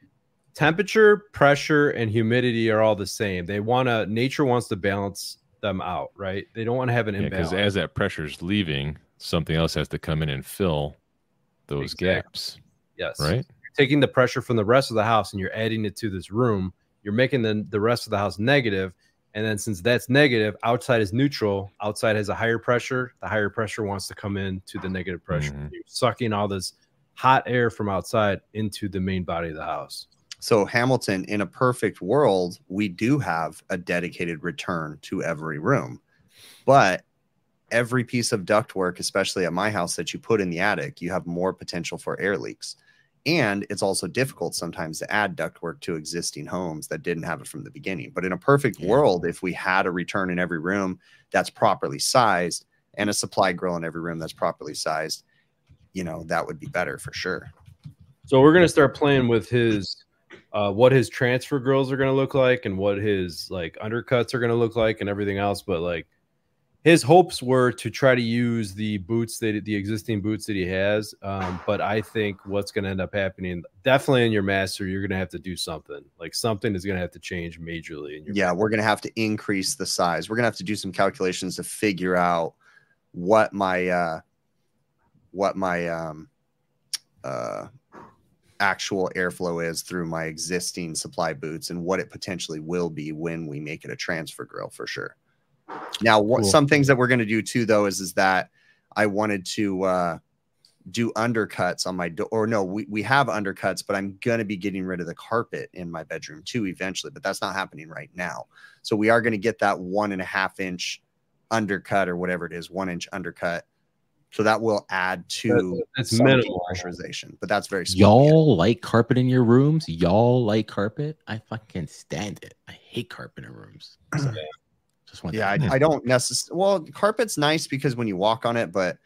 temperature, pressure, and humidity are all the same. They want to. Nature wants to balance them out, right? They don't want to have an imbalance. Because imbalance. as that pressure is leaving, something else has to come in and fill those Exactly. gaps, yes, right? You're taking the pressure from the rest of the house and you're adding it to this room. You're making the the rest of the house negative, and then since that's negative, outside is neutral. Outside has a higher pressure. The higher pressure wants to come in to the negative pressure. Mhm. You're sucking all this hot air from outside into the main body of the house. So Hamilton, in a perfect world, we do have a dedicated return to every room, but every piece of ductwork, especially at my house that you put in the attic, you have more potential for air leaks. And it's also difficult sometimes to add ductwork to existing homes that didn't have it from the beginning. But in a perfect Yeah. world, if we had a return in every room that's properly sized and a supply grill in every room that's properly sized, you know, that would be better for sure. So we're gonna start playing with his uh what his transfer grills are gonna look like and what his like undercuts are gonna look like and everything else. But like his hopes were to try to use the boots that the existing boots that he has. Um, but I think what's gonna end up happening definitely in your master, you're gonna have to do something. Like something is gonna have to change majorly yeah we're going to have to increase the size we're going to have to do some calculations to figure out what my uh what my um uh actual airflow is through my existing supply boots and what it potentially will be when we make it a transfer grill for sure now what Cool. some things that we're going to do too though is is that i wanted to uh do undercuts on my door or no we, we have undercuts but i'm going to be getting rid of the carpet in my bedroom too eventually but that's not happening right now so we are going to get that one and a half inch undercut or whatever it is one inch undercut so that will add to That's some minimal. pressurization but that's very small. Y'all like carpet in your rooms? Y'all like carpet? I fucking stand it. I hate carpet in rooms. So, just want yeah. I, I don't necessarily well carpet's nice because when you walk on it but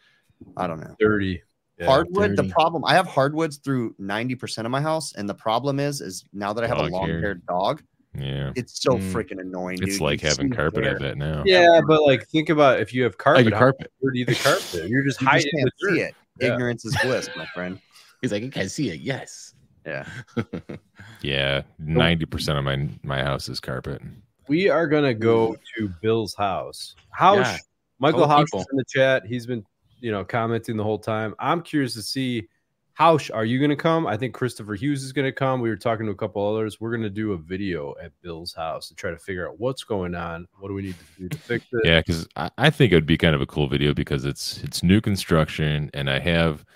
i don't know dirty. Yeah. hardwood the problem i have hardwoods through 90% of my house and the problem is is now that i have a Dog hair. long-haired dog Yeah, it's so Mm. freaking annoying it's dude. like You having carpet. hair. I bet now. Yeah, but like think about if you have Oh, carpet, your how carpet. dirty the carpet. You're just you hiding the can't dirt. see it Yeah. ignorance is bliss my friend He's like, I can see it. Yes. yeah Yeah, ninety percent of my my house is carpet. We are gonna go to Bill's house. House Yeah. Michael Tell House in the chat. He's been, you know, commenting the whole time. I'm curious to see House, are you gonna come? I think Christopher Hughes is gonna come. We were talking to a couple others. We're gonna do a video at Bill's house to try to figure out what's going on. What do we need to do to fix it? Yeah, because I, I think it would be kind of a cool video because it's it's new construction, and I have,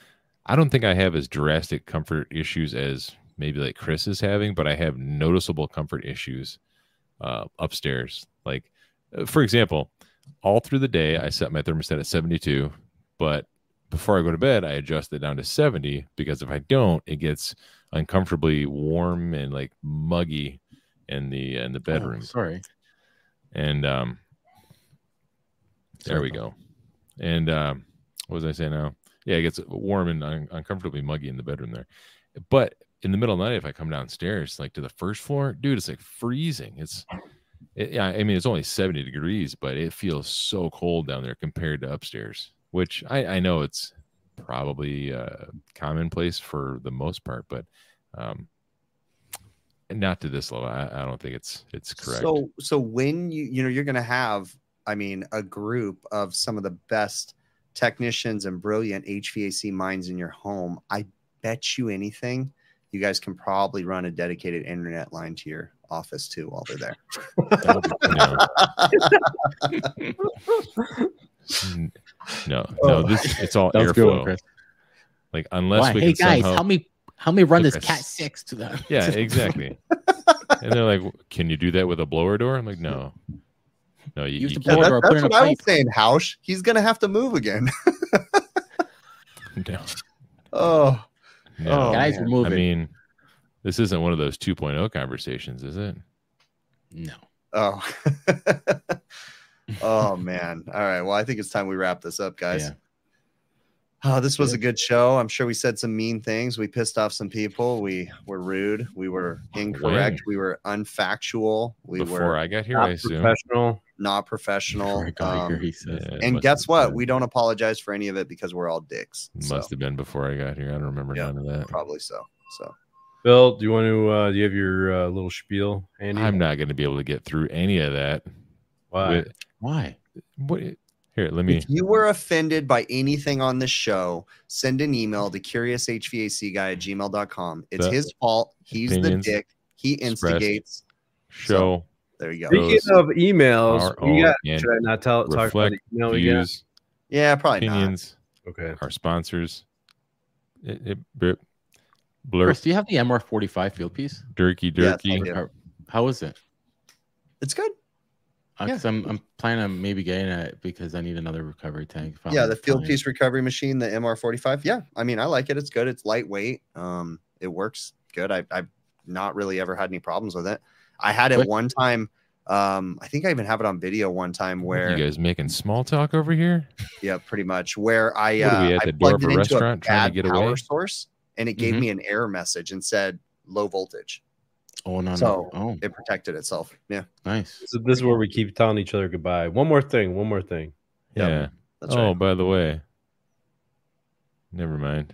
I don't think I have as drastic comfort issues as maybe like Chris is having, but I have noticeable comfort issues uh, upstairs. Like, uh, for example, all through the day, I set my thermostat at 72, but before I go to bed, I adjust it down to 70 because if I don't, it gets uncomfortably warm and like muggy in the in the Oh, bedroom. sorry. And um, there Sorry we go. And um, what was I saying now? Yeah, it gets warm and un- uncomfortably muggy in the bedroom there. But in the middle of the night, if I come downstairs, like to the first floor, dude, it's like freezing. It's, it, yeah, I mean, it's only 70 degrees, but it feels so cold down there compared to upstairs, which I, I know it's probably uh, commonplace for the most part, but um, not to this level. I, I don't think it's it's correct. So so when you you know you're gonna have, I mean, a group of some of the best technicians and brilliant HVAC minds in your home. I bet you anything, you guys can probably run a dedicated internet line to your office too while they're there. you no, no, oh. this it's all That was one, airflow. Like unless Why? we Hey can guys, somehow, help me help me run Look, this cat s- six to the yeah, exactly. and they're like, "Can you do that with a blower door?" I'm like, "No, no, you, Use you the blower can't." that- door, that's in what I was saying, Hausch. He's gonna have to move again. No, oh, no. Oh, guys, man. we're I mean, this isn't one of those 2.0 conversations, is it? no. oh. Oh man. All right. Well, I think it's time we wrap this up, guys. Yeah. Oh, this was a good show. I'm sure we said some mean things. We pissed off some people. We were rude. We were incorrect. We were unfactual. We Before were I got here, I Not assume. professional. not professional. Before I got here, Um, he says. Yeah, and guess what? been- We don't apologize for any of it because we're all dicks. Must So, have been before I got here. I don't remember Yeah, none of that. probably so. So Bill, do you want to? Uh, do you have your uh, little spiel, Andy? I'm not going to be able to get through any of that. Why? With- Why? what? Here, let me. if you were offended by anything on this show, send an email to curioushvacguy at gmail.com. It's The his fault. He's the dick. He instigates. Show There you go. Those Speaking of emails, are we got. all Should I not tell talk about reflect the email we got? views, Yeah, probably not. opinions, Okay. our sponsors. It, it, blurp, blurp, Chris, do you have the MR45 Fieldpiece? durky, Yes, durky. do. How, how is it? It's good. Uh, 'cause I'm I'm planning on maybe getting it because I need another recovery tank. if I'm yeah, the Fieldpiece recovery machine, the MR45. Yeah, I mean, I like it. It's good. It's lightweight. Um, it works good. I, I've not really ever had any problems with it. I had it Quick- one time. Um, I think I even have it on video one time where, you guys making small talk over here? yeah, pretty much where I What are uh, we at I the door of a into restaurant trying to get a power away? Mm-hmm. source, and it gave Mhm. me an error message and said low voltage. Oh no, So- no. Oh, It protected itself. Yeah, nice. So this is where we keep telling each other goodbye. One more thing. One more thing. Yep. Yeah. that's oh, right. by the way, never mind.